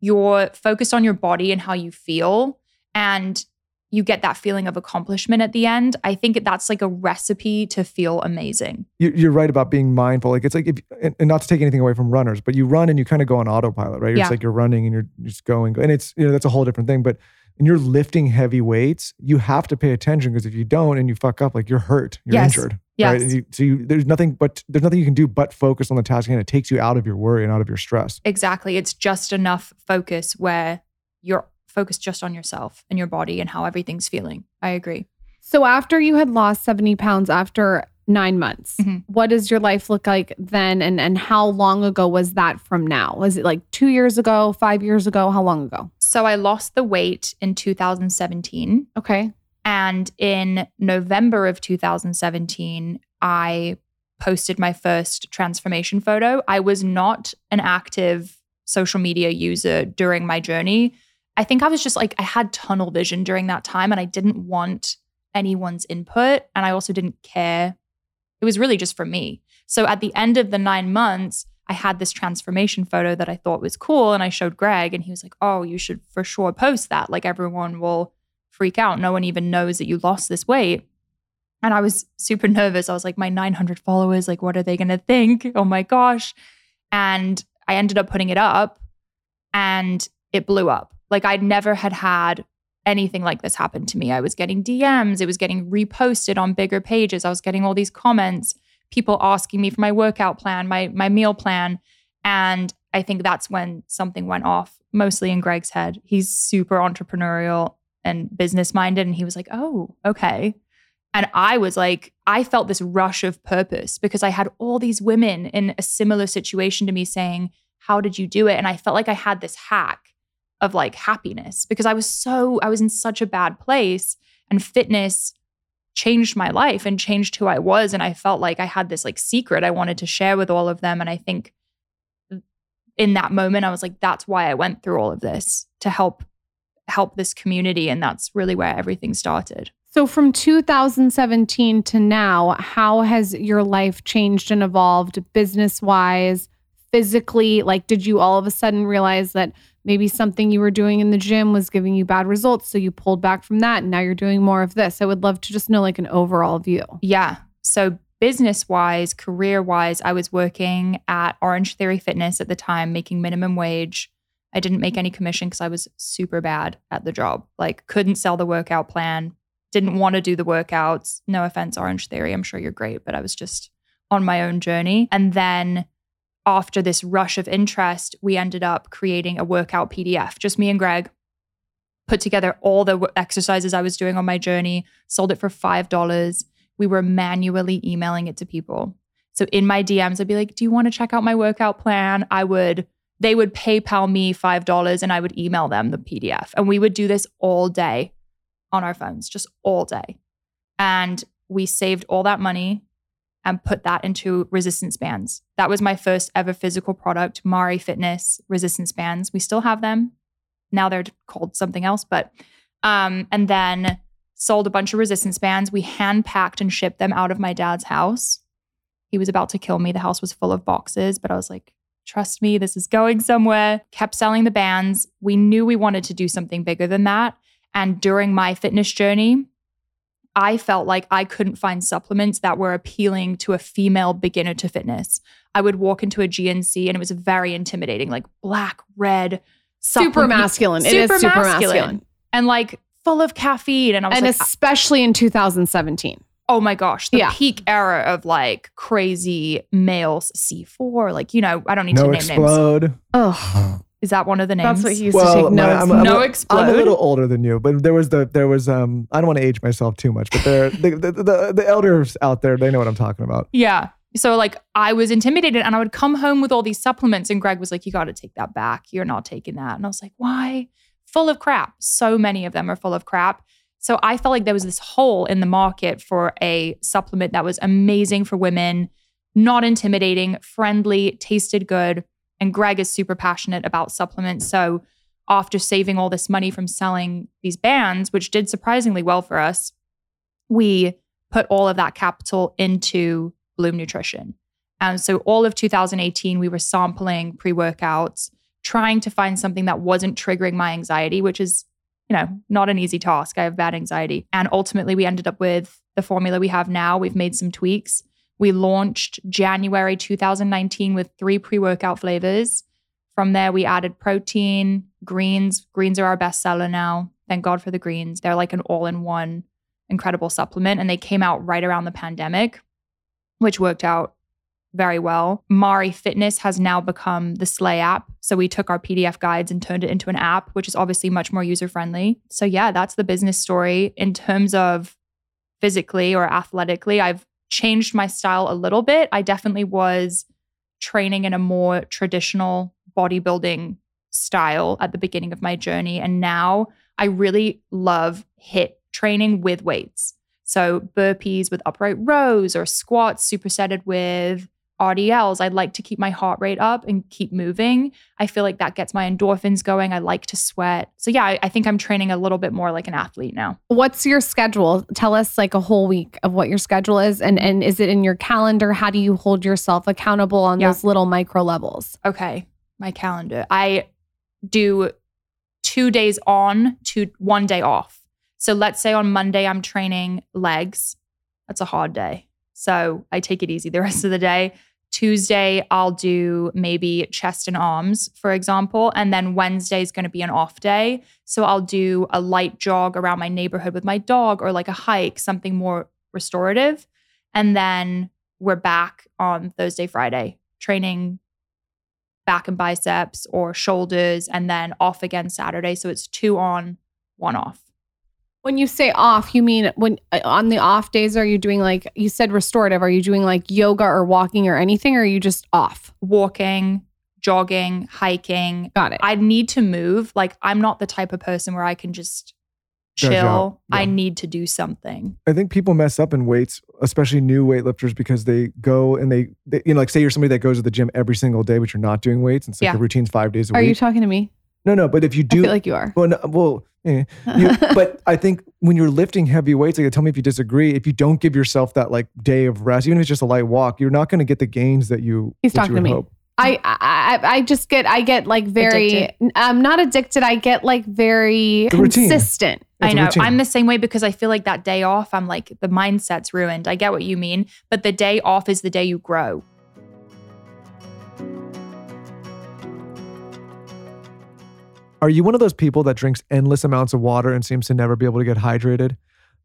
you're focused on your body and how you feel. And you get that feeling of accomplishment at the end. I think that's like a recipe to feel amazing. you- you're right about being mindful. Like it's like if, and, and not to take anything away from runners, but you run and you kind of go on autopilot, right? Yeah. It's like you're running and you're just going, and it's you know that's a whole different thing. But when you're lifting heavy weights, you have to pay attention because if you don't and you fuck up, like you're hurt, you're Yes. injured, Yes. right? And you, so you, there's nothing but there's nothing you can do but focus on the task, and it takes you out of your worry and out of your stress. Exactly. It's just enough focus where you're focused just on yourself and your body and how everything's feeling. I agree. So after you had lost 70 pounds after nine months, Mhm. what does your life look like then? And and how long ago was that from now? Was it like two years ago, five years ago? How long ago? So I lost the weight in 2017. Okay. And in November of 2017, I posted my first transformation photo. I was not an active social media user during my journey. I think I was just like, I had tunnel vision during that time and I didn't want anyone's input. And I also didn't care. It was really just for me. So at the end of the nine months, I had this transformation photo that I thought was cool. And I showed Greg, and he was like, Oh, you should for sure post that. Like everyone will freak out. No one even knows that you lost this weight. And I was super nervous. I was like, my 900 followers, like, what are they going to think? Oh my gosh. And I ended up putting it up and it blew up. Like, I'd never had had anything like this happen to me. I was getting DMs, it was getting reposted on bigger pages. I was getting all these comments, people asking me for my workout plan, my, my meal plan. And I think that's when something went off, mostly in Greg's head. He's super entrepreneurial and business minded. And he was like, oh, okay. And I was like, I felt this rush of purpose because I had all these women in a similar situation to me saying, How did you do it? And I felt like I had this hack of like happiness because I was so, I was in such a bad place and fitness changed my life and changed who I was. And I felt like I had this like secret I wanted to share with all of them. And I think in that moment, I was like, that's why I went through all of this to help help this community. And that's really where everything started. So from 2017 to now, how has your life changed and evolved business wise, physically? Like, did you all of a sudden realize that maybe something you were doing in the gym was giving you bad results? So you pulled back from that and now you're doing more of this? I would love to just know like an overall view. Yeah. So business wise, career wise, I was working at Orangetheory Fitness at the time, making minimum wage. I didn't make any commission because I was super bad at the job. Like, couldn't sell the workout plan, didn't want to do the workouts. No offense, Orange Theory. I'm sure you're great, but I was just on my own journey. And then after this rush of interest, we ended up creating a workout PDF, just me and Greg. put together all the exercises I was doing on my journey, sold it for $5. We were manually emailing it to people. So in my DMs, I'd be like, Do you want to check out my workout plan? I would, they would PayPal me $5 and I would email them the PDF. And we would do this all day on our phones, just all day. And we saved all that money and put that into resistance bands. That was my first ever physical product, Mari Fitness resistance bands. We still have them. Now they're called something else, but um, and then sold a bunch of resistance bands. We hand packed and shipped them out of my dad's house. He was about to kill me. The house was full of boxes, but I was like, trust me, this is going somewhere. Kept selling the bands. We knew we wanted to do something bigger than that. And during my fitness journey, I felt like I couldn't find supplements that were appealing to a female beginner to fitness. I would walk into a GNC and it was very intimidating, like black, red, Super supplement- masculine. It is super masculine. and like full of caffeine. And I was And like, especially in 2017. oh my gosh, the Yeah. peak era of like crazy males C4. Like, you know, I don't need No to name names. explode. Oh, Is that one of the names? that's what he used Well, to take my- notes. I'm, I'm, No a- explode? I'm a little older than you, but there was the there was um I don't want to age myself too much, but there the, the, the the elders out there they know what I'm talking about. Yeah. So like I was intimidated and I would come home with all these supplements and Greg was like, you got to take that back. You're not taking that. And I was like, why? Full of crap. So many of them are full of crap. So I felt like there was this hole in the market for a supplement that was amazing for women, not intimidating, friendly, tasted good. And Greg is super passionate about supplements. So after saving all this money from selling these bands, which did surprisingly well for us, we put all of that capital into Bloom Nutrition. And so all of 2018, we were sampling pre workouts, trying to find something that wasn't triggering my anxiety, which is, you know, not an easy task. I have bad anxiety. And ultimately, we ended up with the formula we have now. We've made some tweaks. We launched January 2019 with three pre workout flavors. From there, we added protein, greens. Greens are our best seller now. Thank God for the greens. They're like an all in one incredible supplement. And they came out right around the pandemic, which worked out very well. Mari Fitness has now become the Slay app. So we took our PDF guides and turned it into an app, which is obviously much more user friendly. So, yeah, that's the business story. In terms of physically or athletically, I've changed my style a little bit. I definitely was training in a more traditional bodybuilding style at the beginning of my journey. And now I really love HIIT training with weights. So burpees with upright rows or squats supersetted with RDLs. I'd like to keep my heart rate up and keep moving. I feel like that gets my endorphins going. I like to sweat. So yeah, I, I think I'm training a little bit more like an athlete now. What's your schedule? Tell us like a whole week of what your schedule is and and is it in your calendar? How do you hold yourself accountable on Yeah. those little micro levels? Okay, my calendar. I do two days on, to one day off. So let's say on Monday I'm training legs. That's a hard day. So I take it easy the rest of the day. Tuesday, I'll do maybe chest and arms, for example. And then Wednesday is going to be an off day. So I'll do a light jog around my neighborhood with my dog or like a hike, something more restorative. And then we're back on Thursday, Friday, training back and biceps or shoulders, and then off again Saturday. So it's two on, one off. When you say off, you mean when uh, on the off days are you doing like you said restorative? Are you doing like yoga or walking or anything or are you just off? Walking, jogging, hiking. Got it. I need to move. Like I'm not the type of person where I can just chill. yeah. I need to do something. I think people mess up in weights, especially new weightlifters, because they go and they, they you know, like say you're somebody that goes to the gym every single day, but you're not doing weights, and it's like Yeah. the routine's five days a are week. Are you talking to me? No, no, but if you I do, feel like you are. well, no, well, eh. You- but I think when you're lifting heavy weights, like tell me if you disagree. If you don't give yourself that like day of rest, even if it's just a light walk, you're not going to get the gains that you. He's that talking you to me. Hope. I, I I I just get I get like very Addicted. I'm not addicted. I get like very consistent. I know. I'm the same way because I feel like that day off, I'm like, the mindset's ruined. I get what you mean. But the day off is the day you grow. Are you one of those people that drinks endless amounts of water and seems to never be able to get hydrated?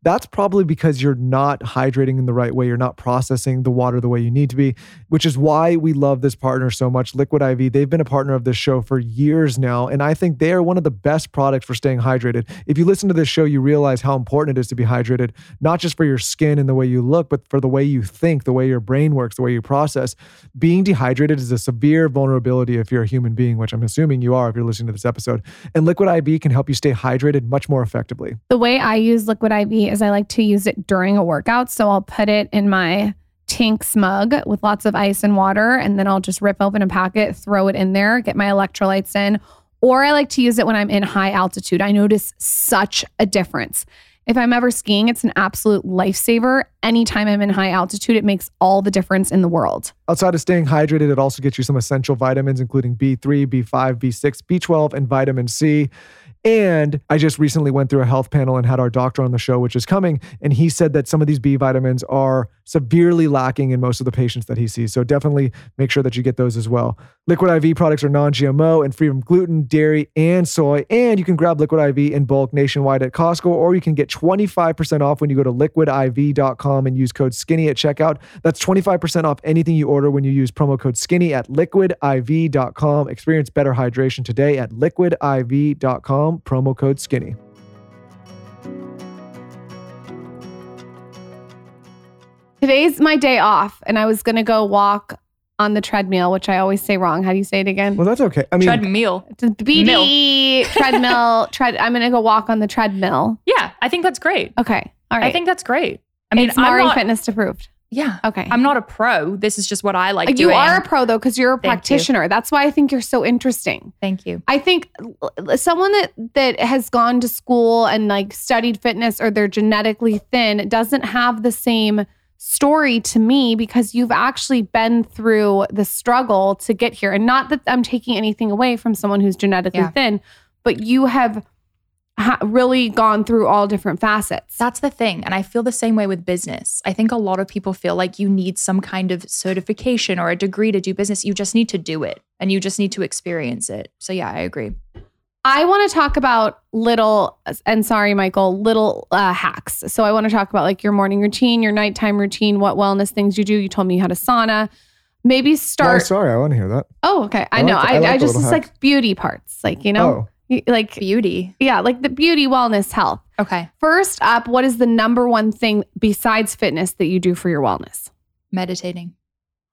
That's probably because you're not hydrating in the right way. You're not processing the water the way you need to be, which is why we love this partner so much, Liquid IV. They've been a partner of this show for years now, and I think they are one of the best products for staying hydrated. If you listen to this show, you realize how important it is to be hydrated, not just for your skin and the way you look, but for the way you think, the way your brain works, the way you process. Being dehydrated is a severe vulnerability if you're a human being, which I'm assuming you are if you're listening to this episode. And Liquid IV can help you stay hydrated much more effectively. The way I use liquid IV is I like to use it during a workout. So I'll put it in my Tinks mug with lots of ice and water, and then I'll just rip open a packet, throw it in there, get my electrolytes in. Or I like to use it when I'm in high altitude. I notice such a difference. If I'm ever skiing, it's an absolute lifesaver. Anytime I'm in high altitude, it makes all the difference in the world. Outside of staying hydrated, it also gets you some essential vitamins, including B3, B5, B6, B12, and vitamin C. And I just recently went through a health panel and had our doctor on the show, which is coming. And he said that some of these B vitamins are severely lacking in most of the patients that he sees. So definitely make sure that you get those as well. Liquid IV products are non GMO and free from gluten, dairy, and soy. And you can grab Liquid IV in bulk nationwide at Costco, or you can get 25% off when you go to liquidiv.com and use code skinny at checkout. That's 25% off anything you order when you use promo code skinny at liquidiv.com. Experience better hydration today at liquidiv.com, promo code skinny. Today's my day off, and I was going to go walk on the treadmill, which I always say wrong. How do you say it again? Well, that's okay. I mean, Treadmill. It's BD treadmill. Tread. I'm going to go walk on the treadmill. Yeah, I think that's great. Okay. All right. I think that's great. I mean, it's I'm Mari not, Fitness approved. Yeah. Okay. I'm not a pro. This is just what I like uh, you doing. are a pro though, because you're a Thank you. practitioner. That's why I think you're so interesting. Thank you. I think someone that that has gone to school and like studied fitness or they're genetically thin doesn't have the same story to me because you've actually been through the struggle to get here. And not that I'm taking anything away from someone who's genetically Yeah. thin, but you have ha- really gone through all different facets. That's the thing. And I feel the same way with business. I think a lot of people feel like you need some kind of certification or a degree to do business. You just need to do it and you just need to experience it. So, yeah, I agree. I want to talk about little, and sorry, Michael, little uh, hacks. So I want to talk about like your morning routine, your nighttime routine, what wellness things you do. You told me you had a sauna. Maybe start. sorry, I want to hear that. Oh, okay. I, I know. like the- I, I like I the just it's like beauty parts, like you know, Oh, Y- like Beauty. yeah, like the beauty, wellness, health. Okay. First up, what is the number one thing besides fitness that you do for your wellness? Meditating.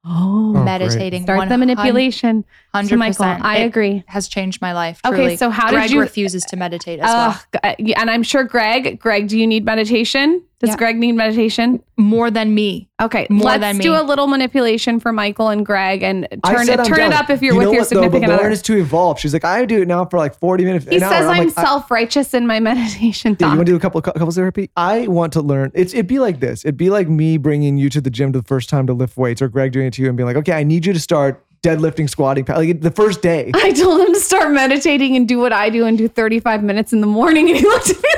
Oh, great. Meditating. start the manipulation. To 100%. Michael, I It agree. Has changed my life. Okay, so how did Greg you- refuses to meditate as well. Ugh, g- uh, yeah, and I'm sure Greg. Greg, do you need meditation? Does Yeah. Greg need meditation? More than me. Okay, More let's than do a little manipulation for Michael and Greg, and turn it I'm turn it up if you're You with your what, though? significant But Lauryn other. is too involved. She's like, I do it now for like 40 minutes. He an hour. says I'm I'm, like, self righteous in my meditation Yeah, you want to do a couple couples therapy? I want to learn. It's it'd be like this. It'd be like me bringing you to the gym the first time to lift weights, or Greg doing it to you and being like, okay, I need you to start deadlifting, squatting, like the first day. I told him to start meditating and do what I do and do 35 minutes in the morning, and he looked at me like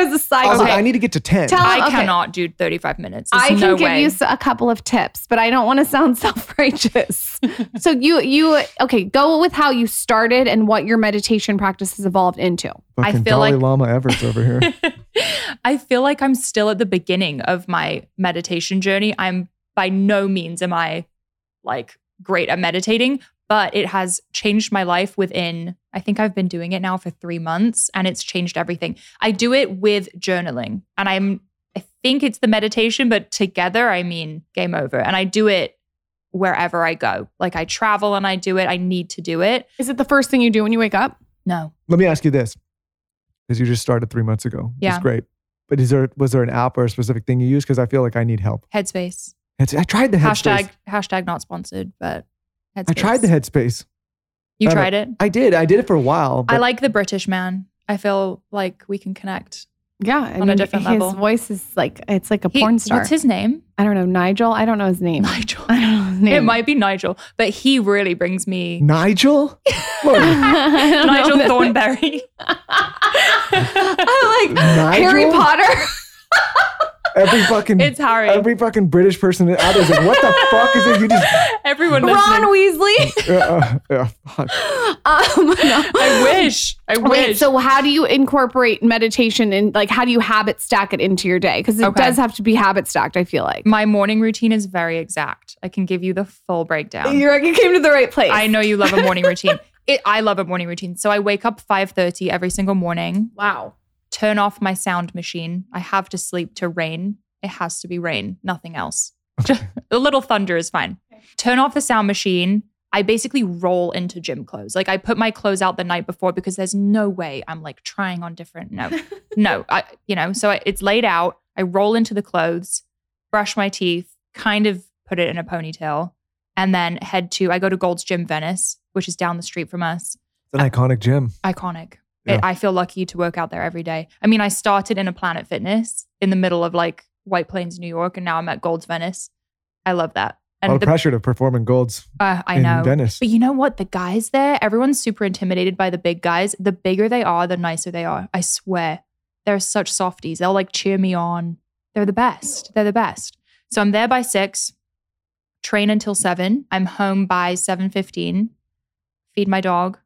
I was a I was psycho. like, I need to get to 10. Tell- I okay. cannot do 35 minutes. There's I can no give way. you s- a couple of tips, but I don't want to sound self-righteous. so you you okay, go with how you started and what your meditation practice has evolved into. I feel Dalai like- Lama Evarts over here. I feel like I'm still at the beginning of my meditation journey. I'm by no means am I like great at meditating, but it has changed my life within I think I've been doing it now for 3 months and it's changed everything. I do it with journaling and I'm I think it's the meditation but together I mean game over and I do it wherever I go. Like I travel and I do it. I need to do it. Is it the first thing you do when you wake up? No. Let me ask you this, because you just started three months ago. It's Yeah. great. But is there was there an app or a specific thing you use? Because I feel like I need help. Headspace. It's, I tried the Headspace. Hashtag hashtag not sponsored, but Headspace. I tried the Headspace. You I tried it? I did. I did it for a while. I like the British man. I feel like we can connect. Yeah, I On a mean, different his level. voice is like it's like a He- porn star. What's his name? I don't know, Nigel. I don't know his name. Nigel. I don't know his name. It might be Nigel, but he really brings me Nigel. Look, I don't know Nigel Thornberry. I'm like Nigel? Harry Potter. every fucking It's Harry. every fucking British person out there is like, what the fuck is it? You just Everyone Ron listening. Weasley. uh, uh, yeah, fuck. um, no. I wish. I wish. Wait, so how do you incorporate meditation and like how do you habit stack it into your day? Because it Okay. does have to be habit stacked, I feel like. my morning routine is very exact. I can give you the full breakdown. You're you came to the right place. I know you love a morning routine. It, I love a morning routine. So I wake up 5:30 every single morning. Wow. Turn off my sound machine. I have to sleep to rain. It has to be rain, nothing else. Just a little thunder is fine. Turn off the sound machine. I basically roll into gym clothes. Like I put my clothes out the night before because there's no way I'm like trying on different. No, no. I, you know, so I, it's laid out. I roll into the clothes, brush my teeth, kind of put it in a ponytail, and then head to. I go to Gold's Gym Venice, which is down the street from us It's an iconic gym. iconic. Yeah. It, I feel lucky to work out there every day. I mean, I started in a Planet Fitness in the middle of like White Plains, New York, and now I'm at Gold's Venice. I love that. A lot And of the, pressure to perform in Gold's uh, I in know. Venice. But you know what? The guys there, everyone's super intimidated by the big guys. The bigger they are, the nicer they are. I swear. They're such softies. They'll like cheer me on. They're the best. They're the best. So I'm there by six, train until seven. I'm home by 7.15, feed my dog,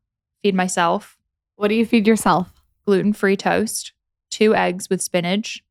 feed myself, What do you feed yourself? gluten free toast, two eggs with spinach,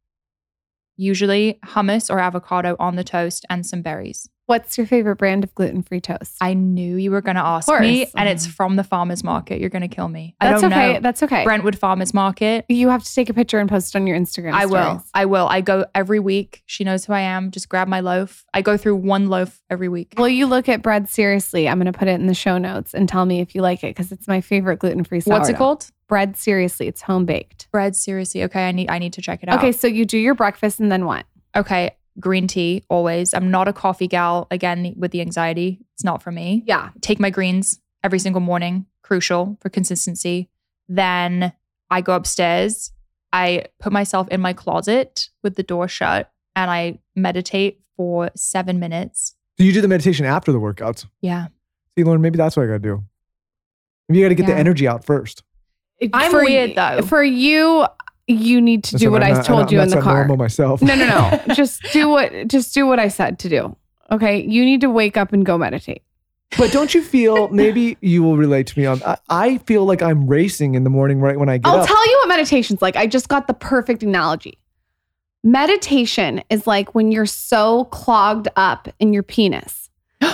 usually hummus or avocado on the toast, and some berries. What's your favorite brand of gluten free toast? I knew you were going to ask me, and it's mm-hmm. from the farmer's market. You're going to kill me. I That's don't okay. know. That's okay. Brentwood Farmers Market. you have to take a picture and post it on your Instagram. I will. stories. I will. I go every week. She knows who I am. Just grab my loaf. I go through one loaf every week. Will you look at bread seriously? I'm going to put it in the show notes and tell me if you like it because it's my favorite gluten free sourdough. What's it called? Bread seriously. It's home baked. Bread. Seriously. Okay. I need. I need to check it out. Okay, so you do your breakfast and then what? Okay. Green tea always. I'm not a coffee gal. Again, with the anxiety, it's not for me. Yeah. take my greens every single morning, crucial for consistency. Then I go upstairs. I put myself in my closet with the door shut and I meditate for seven minutes. Do you do the meditation after the workouts? Yeah. See, Lauryn, maybe that's what I got to do. Maybe you got to get the energy out first. I'm For weird, though. For you, you need to do what I'm I not- told I'm you in the car. normal myself. No, no, no. just do what just do what I said to do. Okay. You need to wake up and go meditate. But don't you feel maybe you will relate to me on? I, I feel like I'm racing in the morning right when I get up. I'll up. tell you what meditation's like. I just got the perfect analogy. Meditation is like when you're so clogged up in your penis.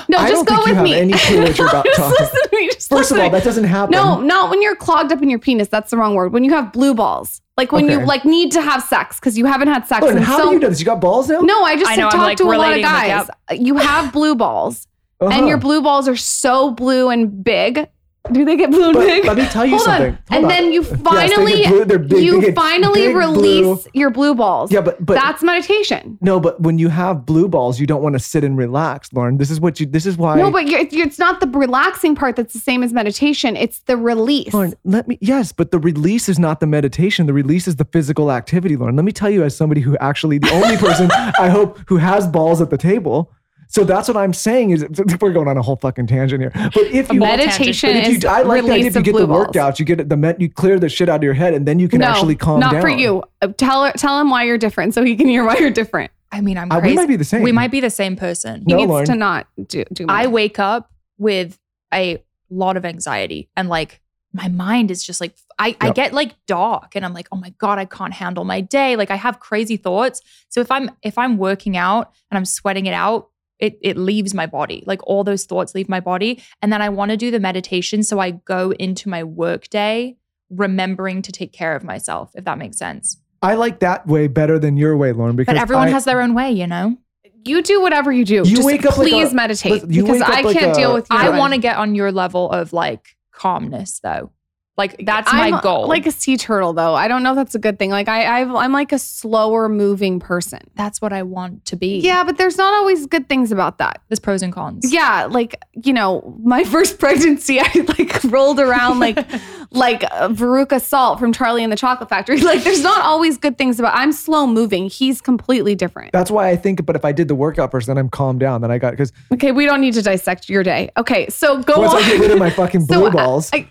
No, I just don't go think you with have me. any clue what you're about Just talking. listen to me. Just First of all, that doesn't happen. No, not when you're clogged up in your penis. That's the wrong word. When you have blue balls, like when you like need to have sex because you haven't had sex. Lauryn, and how so, do you know this? You got balls now? No, I just I know, talked like, to a lot of relating, like, guys. You have blue balls, and Uh-huh. your blue balls are so blue and big. Do they get blue and But big? let me tell you Hold on. something. Hold and on. then you finally, blue- they're big, you finally release blue. your blue balls. Yeah, but but that's meditation. no, but when you have blue balls, you don't want to sit and relax, Lauryn. This is what you. This is why. No, but you're, it's not the relaxing part that's the same as meditation. It's the release. Lauryn, let me. Yes, but the release is not the meditation. The release is the physical activity, Lauryn. Let me tell you, as somebody who actually, the only person I hope who has balls at the table. So that's what I'm saying is we're going on a whole fucking tangent here. But if you meditation but if is you, I like that if you get the balls. workouts, you get the met, you clear the shit out of your head, and then you can no, actually calm not down. for you. Uh, Tell tell him why you're different, so he can hear why you're different. I mean, I'm Uh, we crazy. might be the same. We might be the same person. He No, needs Lauryn. to not do. do I wake up with a lot of anxiety and like my mind is just like I, I get like dark and I'm like, oh my God, I can't handle my day. Like I have crazy thoughts. So if I'm if I'm working out and I'm sweating it out, it it leaves my body. Like all those thoughts leave my body. And then I want to do the meditation. So I go into my work day remembering to take care of myself, if that makes sense. I like that way better than your way, Lauryn. Because But everyone I- has their own way, you know? You do whatever you do. You Just wake up like please a- meditate listen, because I like can't a- deal with you. I want to get on your level of like calmness though. Like that's my I'm goal. Like a sea turtle, though. I don't know if that's a good thing. Like I, I've, I'm like a slower moving person. that's what I want to be. Yeah, but there's not always good things about that. There's pros and cons. Yeah, like you know, my first pregnancy, I like rolled around like like uh, Veruca Salt from Charlie and the Chocolate Factory. Like, there's not always good things about. I'm slow moving. He's completely different. That's why I think. But if I did the workout first, then I'm calmed down. Then I got because Okay, we don't need to dissect your day. Okay, so go once on. I get rid of my fucking So, blue uh, balls, I-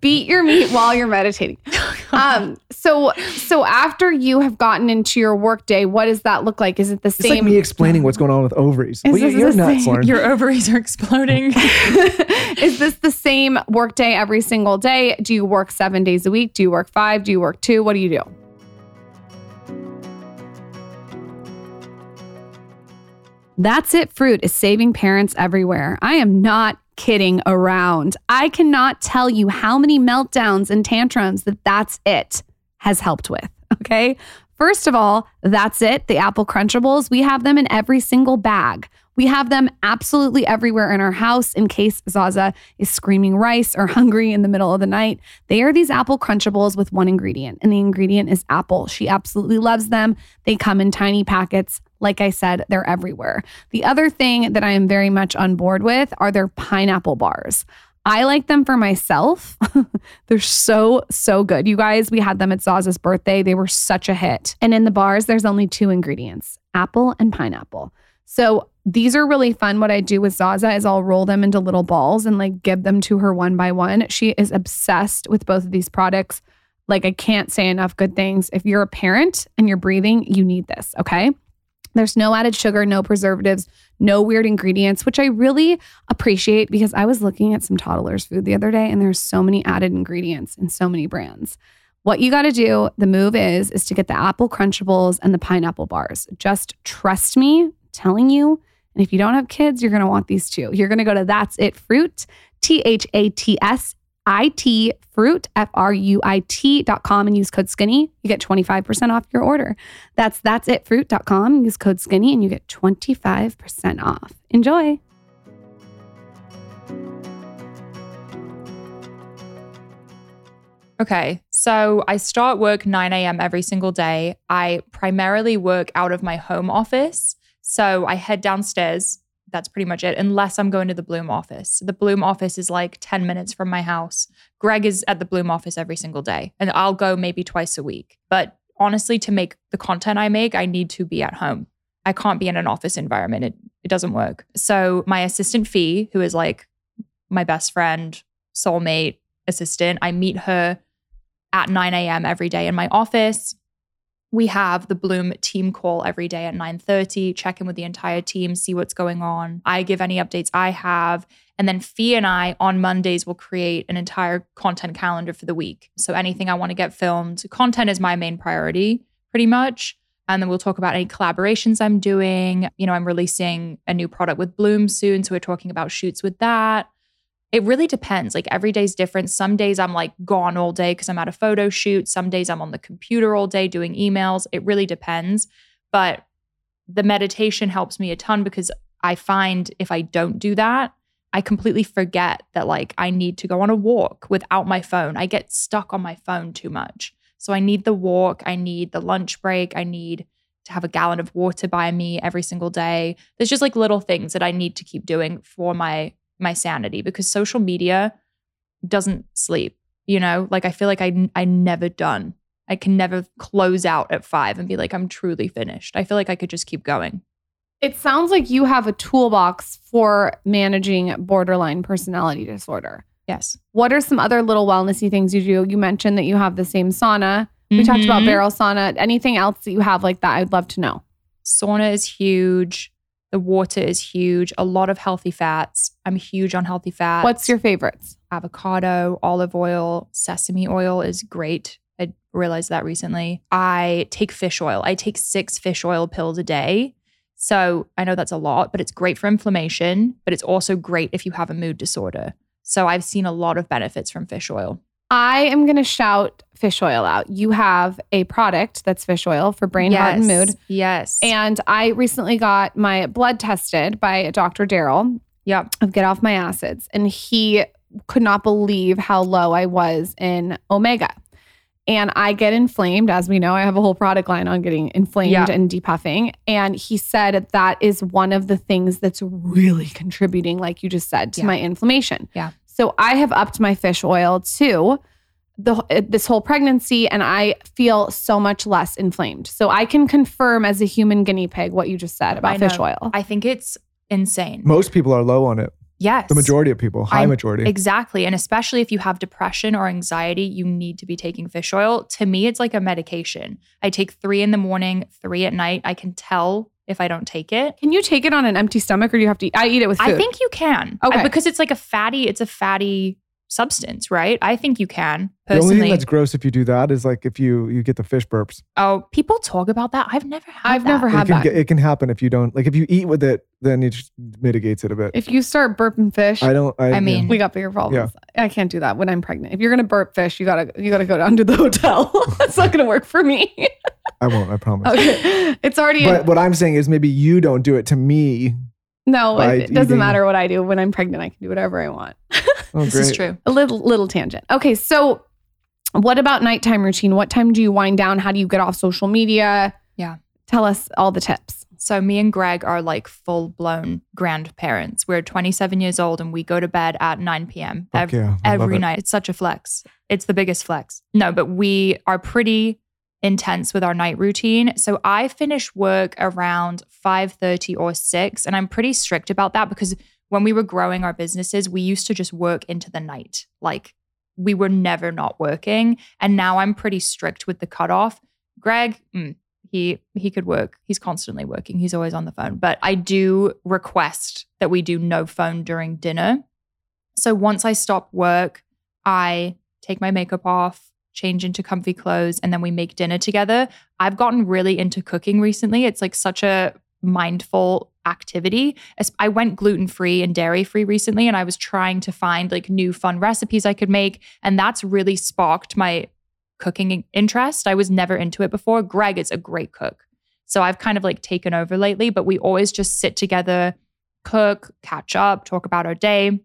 beat your meat while you're meditating. Um, so so after you have gotten into your workday, what does that look like? Is it the It's same? like me explaining what's going on with ovaries. Is Well, you, you're the nuts, Lauryn. Your ovaries are exploding. is this the same workday every single day? Do you work seven days a week? Do you work five? Do you work two? What do you do? That's It Fruit is saving parents everywhere. I am not kidding around. I cannot tell you how many meltdowns and tantrums that That's It has helped with. Okay. First of all, That's It, the Apple Crunchables, we have them in every single bag. We have them absolutely everywhere in our house in case Zaza is screaming rice or hungry in the middle of the night. They are these apple crunchables with one ingredient, and the ingredient is apple. She absolutely loves them. They come in tiny packets. Like I said, they're everywhere. The other thing that I am very much on board with are their pineapple bars. I like them for myself. They're so, so good. You guys, we had them at Zaza's birthday. They were such a hit. And in the bars, there's only two ingredients apple and pineapple. So these are really fun. What I do with Zaza is I'll roll them into little balls and like give them to her one by one. She is obsessed with both of these products. Like, I can't say enough good things. If you're a parent and you're breathing, you need this, okay? There's no added sugar, no preservatives, no weird ingredients, which I really appreciate because I was looking at some toddlers' food the other day and there's so many added ingredients in so many brands. What you got to do, the move is, is to get the apple crunchables and the pineapple bars. Just trust me, telling you. And if you don't have kids, you're going to want these too. You're going to go to That's It Fruit, T H A T S I T fruit, F R U I T dot com and use code skinny. You get 25% off your order. That's that's it fruit.com. Use code skinny and you get 25% off. Enjoy. Okay, so I start work 9 a.m. every single day. I primarily work out of my home office. So I head downstairs. That's pretty much it, unless I'm going to the Bloom office. The Bloom office is like 10 minutes from my house. Greg is at the Bloom office every single day, and I'll go maybe twice a week. But honestly, to make the content I make, I need to be at home. I can't be in an office environment. It, it doesn't work. So my assistant Fee, who is like my best friend, soulmate, assistant, I meet her at 9 a.m. every day in my office. We have the Bloom team call every day at 9:30, check in with the entire team, see what's going on. I give any updates I have, and then Fee and I on Mondays will create an entire content calendar for the week. So anything I want to get filmed, content is my main priority pretty much. And then we'll talk about any collaborations I'm doing. You know, I'm releasing a new product with Bloom soon, so we're talking about shoots with that it really depends. Like every day's different. Some days I'm like gone all day because I'm at a photo shoot. Some days I'm on the computer all day doing emails. It really depends. But the meditation helps me a ton because I find if I don't do that, I completely forget that like I need to go on a walk without my phone. I get stuck on my phone too much. So I need the walk, I need the lunch break, I need to have a gallon of water by me every single day. There's just like little things that I need to keep doing for my my sanity because social media doesn't sleep. You know, like I feel like I I never done. I can never close out at five and be like I'm truly finished. I feel like I could just keep going. It sounds like you have a toolbox for managing borderline personality disorder. Yes. What are some other little wellnessy things you do? You mentioned that you have the same sauna. We talked about Mhm. barrel sauna. Anything else that you have like that? I'd love to know. Sauna is huge. The water is huge. A lot of healthy fats. I'm huge on healthy fats. What's your favorites? avocado, olive oil, sesame oil is great. I realized that recently. I take fish oil. I take six fish oil pills a day. So I know that's a lot, but it's great for inflammation, but it's also great if you have a mood disorder. So I've seen a lot of benefits from fish oil. I am going to shout fish oil out. You have a product that's fish oil for brain, heart, and mood. Yes. And I recently got my blood tested by Dr. Daryl yep. of Get Off My Acids, and he could not believe how low I was in omega. And I get inflamed, as we know. I have a whole product line on getting inflamed Yeah. and depuffing. And he said that is one of the things that's really contributing, like you just said, to Yeah. my inflammation. Yeah. So I have upped my fish oil too. The, this whole pregnancy, and I feel so much less inflamed. So I can confirm as a human guinea pig what you just said about fish oil. I think it's insane. Most people are low on it. Yes. The majority of people, high I'm- majority. Exactly. And especially if you have depression or anxiety, you need to be taking fish oil. To me, it's like a medication. I take three in the morning, three at night. I can tell if I don't take it. Can you take it on an empty stomach or do you have to? I eat it with food. I think you can. I- Okay. because it's like a fatty, it's a fatty substance, right? I think you can the only thing that's gross if you do that is like if you you get the fish burps. oh, people talk about that. I've never had I've that. never It had can, that. it can happen if you don't like if you eat with it, then it just mitigates it a bit. if you start burping fish, I don't. I, I mean- we got bigger problems. I can't do that when I'm pregnant. If you're gonna burp fish, you gotta you gotta go down to the hotel. That's not gonna work for me. I won't. I promise. okay, it's already But what I'm saying is maybe you don't do it to me. No. by It, it doesn't eating- matter what I do when I'm pregnant. I can do whatever I want. Oh, This is true. A little little tangent. Okay, so what about nighttime routine? What time do you wind down? How do you get off social media? Yeah. Tell us all the tips. So me and Greg are like full blown grandparents. We're 27 years old and we go to bed at 9 p.m. Ev- yeah, I love every it. night. It's such a flex. It's the biggest flex. No, but we are pretty intense with our night routine. So I finish work around 5:30 or 6 and I'm pretty strict about that because when we were growing our businesses, we used to just work into the night. Like we were never not working and now I'm pretty strict with the cutoff. Greg, mm, he he could work. He's constantly working. He's always on the phone. But I do request that we do no phone during dinner. So once I stop work, I take my makeup off, change into comfy clothes, and then we make dinner together. I've gotten really into cooking recently. It's like such a mindful activity. I went gluten free and dairy free recently, and I was trying to find like new fun recipes I could make. And that's really sparked my cooking interest. I was never into it before. Greg is a great cook. So I've kind of like taken over lately, but we always just sit together, cook, catch up, talk about our day.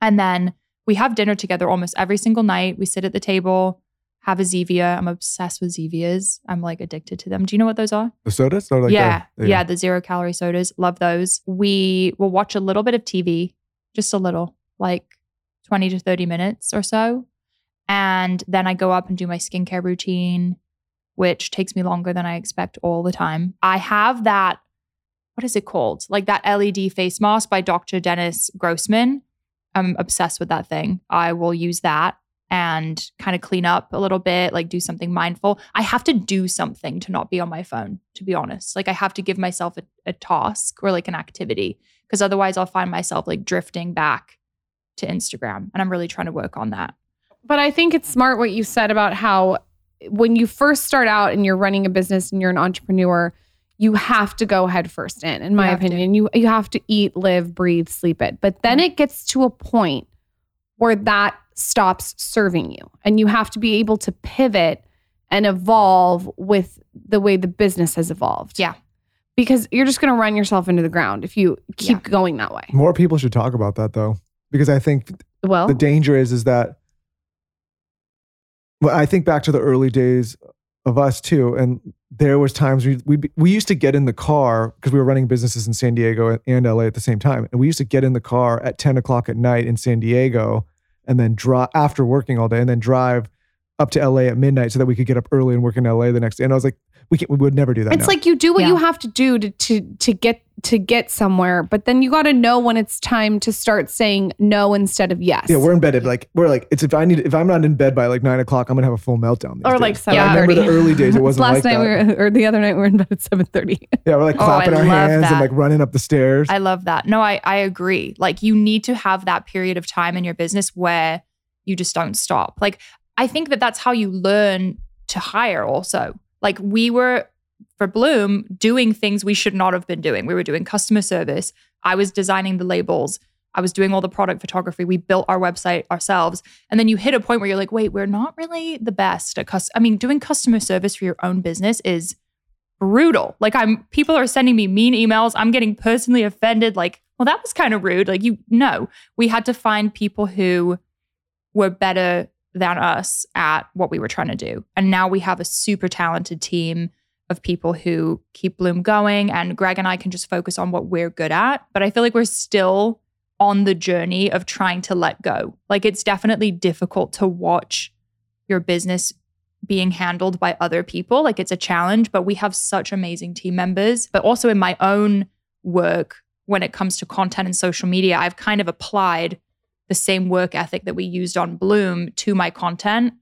And then we have dinner together almost every single night. We sit at the table, have a Zevia. I'm obsessed with Zevias. I'm like addicted to them. Do you know what those are? The sodas? Like yeah. the, yeah. The zero calorie sodas. Love those. We will watch a little bit of TV, just a little, like 20 to 30 minutes or so. And then I go up and do my skincare routine, which takes me longer than I expect all the time. I have that, what is it called? Like that LED face mask by Dr. Dennis Grossman. I'm obsessed with that thing. I will use that and kind of clean up a little bit, like do something mindful. I have to do something to not be on my phone, to be honest. Like I have to give myself a, a task or like an activity because otherwise I'll find myself like drifting back to Instagram. And I'm really trying to work on that. But I think it's smart what you said about how when you first start out and you're running a business and you're an entrepreneur, you have to go head first in, in my have to. opinion. You you have to eat, live, breathe, sleep it. But then Mm-hmm. it gets to a point where that stops serving you. And you have to be able to pivot and evolve with the way the business has evolved. Yeah. Because you're just gonna run yourself into the ground if you keep Yeah. going that way. More people should talk about that though, because I think Well, the danger is is that well i think back to the early days of us too and there was times we we, we used to get in the car because we were running businesses in san diego and la at the same time and we used to get in the car at 10 o'clock at night in san diego and then drive after working all day and then drive up to la at midnight so that we could get up early and work in la the next day. And i was like we, can, we would never do that It's now. like you do what Yeah. you have to do to to to get to get somewhere, but then you got to know when it's time to start saying no instead of yes. yeah, we're in bed at like we're like it's if I need if I'm not in bed by like nine o'clock, I'm gonna have a full meltdown. these or like days. seven Yeah. I remember thirty. the early days. It wasn't Last like night that. we were, or the other night we were in bed at seven thirty. Yeah, we're like Oh, I clapping our hands that. and like running up the stairs. I love that. No, I, I agree. Like you need to have that period of time in your business where you just don't stop. Like I think that that's how you learn to hire also. Like we were for Bloom doing things we should not have been doing. We were doing customer service. I was designing the labels. I was doing all the product photography. We built our website ourselves. And then you hit a point where you're like, wait, we're not really the best at cus- I mean, doing customer service for your own business is brutal. Like I'm people are sending me mean emails. I'm getting personally offended. Like, well, that was kind of rude. Like you no. We had to find people who were better than us at what we were trying to do. And now we have a super talented team of people who keep Bloom going. And Greg and I can just focus on what we're good at. But I feel like we're still on the journey of trying to let go. Like it's definitely difficult to watch your business being handled by other people. Like it's a challenge, but we have such amazing team members. But also in my own work, when it comes to content and social media, I've kind of applied the same work ethic that we used on Bloom to my content.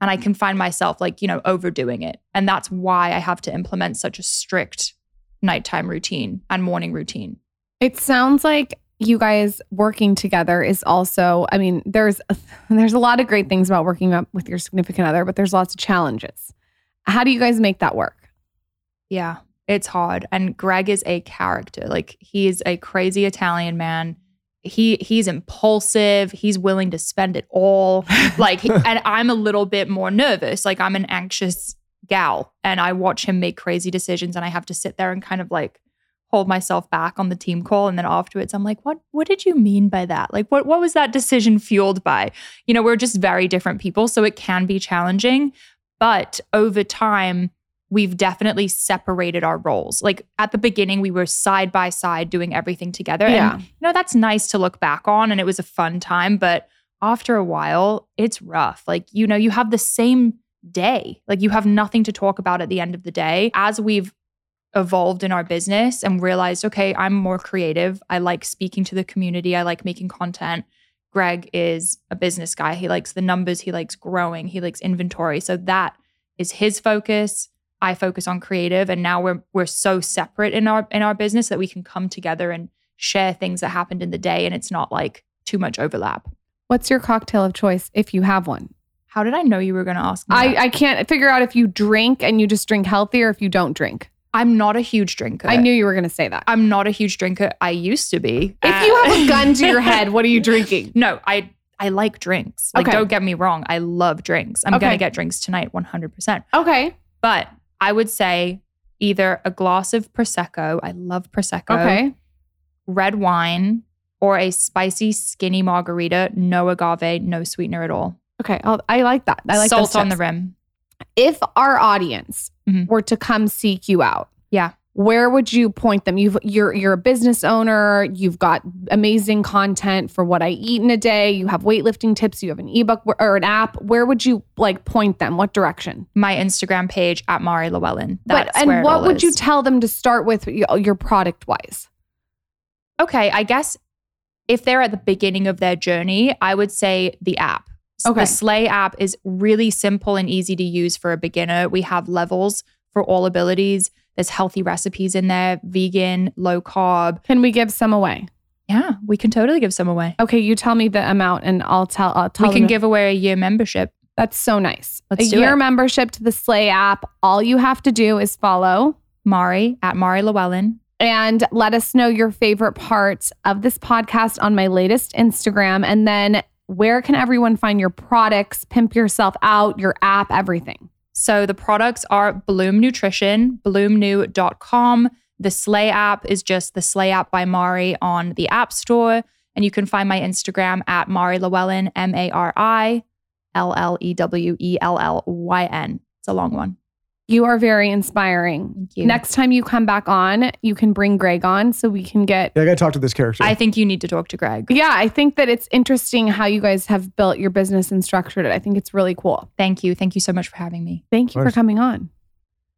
And I mm. can find myself like, you know, overdoing it. And that's why I have to implement such a strict nighttime routine and morning routine. It sounds like you guys working together is also, I mean, there's there's a lot of great things about working up with your significant other, but there's lots of challenges. How do you guys make that work? Yeah, it's hard. And Greg is a character. Like he's a crazy Italian man. He he's impulsive. He's willing to spend it all. Like and I'm a little bit more nervous. Like I'm an anxious gal and I watch him make crazy decisions and I have to sit there and kind of like hold myself back on the team call and then afterwards I'm like what what did you mean by that? Like what what was that decision fueled by? You know, we're just very different people so it can be challenging, but over time we've definitely separated our roles. Like at the beginning we were side by side doing everything together Yeah. and you know that's nice to look back on and it was a fun time, but after a while it's rough. Like you know, you have the same day. Like you have nothing to talk about at the end of the day. As we've evolved in our business and realized, okay, I'm more creative. I like speaking to the community. I like making content. Greg is a business guy. He likes the numbers, he likes growing, he likes inventory. So that is his focus. I focus on creative and now we're we're so separate in our in our business that we can come together and share things that happened in the day and it's not like too much overlap. What's your cocktail of choice if you have one? How did I know you were going to ask me? I, that? I can't figure out if you drink and you just drink healthy or if you don't drink. I'm not a huge drinker. I knew you were going to say that. I'm not a huge drinker. I used to be. If you have a gun to your head, what are you drinking? no, I I like drinks. Like, Okay. don't get me wrong. I love drinks. I'm Okay. gonna get drinks tonight, 100. percent Okay. But I would say either a glass of prosecco. I love prosecco. Okay. Red wine or a spicy skinny margarita. No agave, no sweetener at all. Okay. I'll, I like that. I like Salt on the rim. If our audience Mhm. were to come seek you out, Yeah. Where would you point them? You've you're you're a business owner. You've got amazing content for what I eat in a day. You have weightlifting tips. You have an ebook or an app. Where would you like point them? What direction? My Instagram page at Mari Llewellyn. That's but and what would you tell them to start with your product wise? okay, I guess if they're at the beginning of their journey, I would say the app. Okay. The Slay app is really simple and easy to use for a beginner. We have levels for all abilities. There's healthy recipes in there, vegan, low carb. Can we give some away? Yeah, we can totally give some away. Okay, you tell me the amount and I'll tell. I'll tell. we can give away a year membership. That's so nice. Let's a year it. membership to the Slay app. All you have to do is follow Mari at Mari Llewellyn. and let us know your favorite parts of this podcast on my latest Instagram. And then where can everyone find your products, pimp yourself out, your app, everything? So the products are Bloom Nutrition, bloomnu.com. The Slay app is just the Slay app by Mari on the App Store. And you can find my Instagram at Mari Llewellyn, M A R I L L E W E L L Y N. It's a long one. You are very inspiring. Thank you. Next time you come back on, you can bring Greg on so we can get. Yeah, I got to talk to this character. I think you need to talk to Greg. Yeah, I think that it's interesting how you guys have built your business and structured it. I think it's really cool. Thank you. Thank you so much for having me. Thank you for coming on.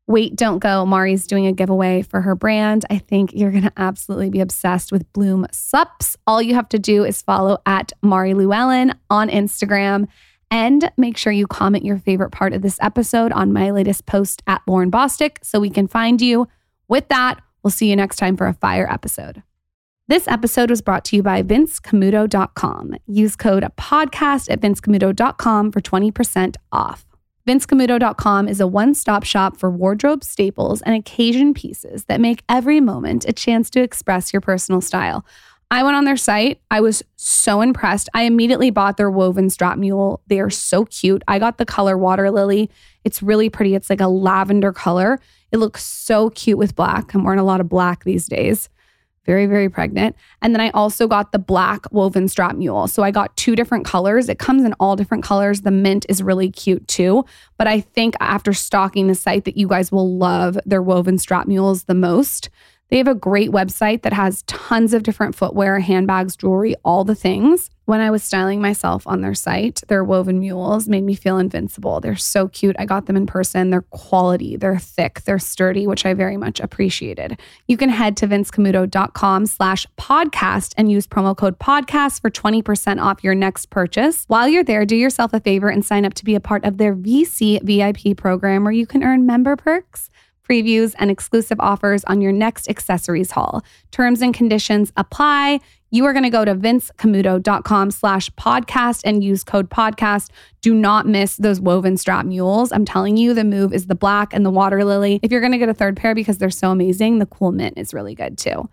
Wait, don't go. Mari's doing a giveaway for her brand. I think you're going to absolutely be obsessed with Bloom Sups. All you have to do is follow at Mari Llewellyn on Instagram and make sure you comment your favorite part of this episode on my latest post at Lauryn Bosstick so we can find you. With that, we'll see you next time for a fire episode. This episode was brought to you by VinceCamuto.com. Use code podcast at VinceCamuto.com for 20% off. VinceCamuto.com is a one stop shop for wardrobe staples and occasion pieces that make every moment a chance to express your personal style. I went on their site. I was so impressed. I immediately bought their woven strap mule. They are so cute. I got the color water lily. It's really pretty. It's like a lavender color. It looks so cute with black. I'm wearing a lot of black these days. Very, very pregnant. And then I also got the black woven strap mule. So I got two different colors. It comes in all different colors. The mint is really cute too. But I think after stalking the site that you guys will love their woven strap mules the most. They have a great website that has tons of different footwear, handbags, jewelry, all the things. When I was styling myself on their site, their woven mules made me feel invincible. They're so cute. I got them in person. They're quality, they're thick, they're sturdy, which I very much appreciated. You can head to vincecamuto.com slash podcast and use promo code podcast for 20% off your next purchase. While you're there, do yourself a favor and sign up to be a part of their VC VIP program where you can earn member perks previews, and exclusive offers on your next accessories haul. Terms and conditions apply. You are going to go to vincecamuto.com slash podcast and use code podcast. Do not miss those woven strap mules. I'm telling you, the move is the black and the water lily. If you're going to get a third pair because they're so amazing, the cool mint is really good too.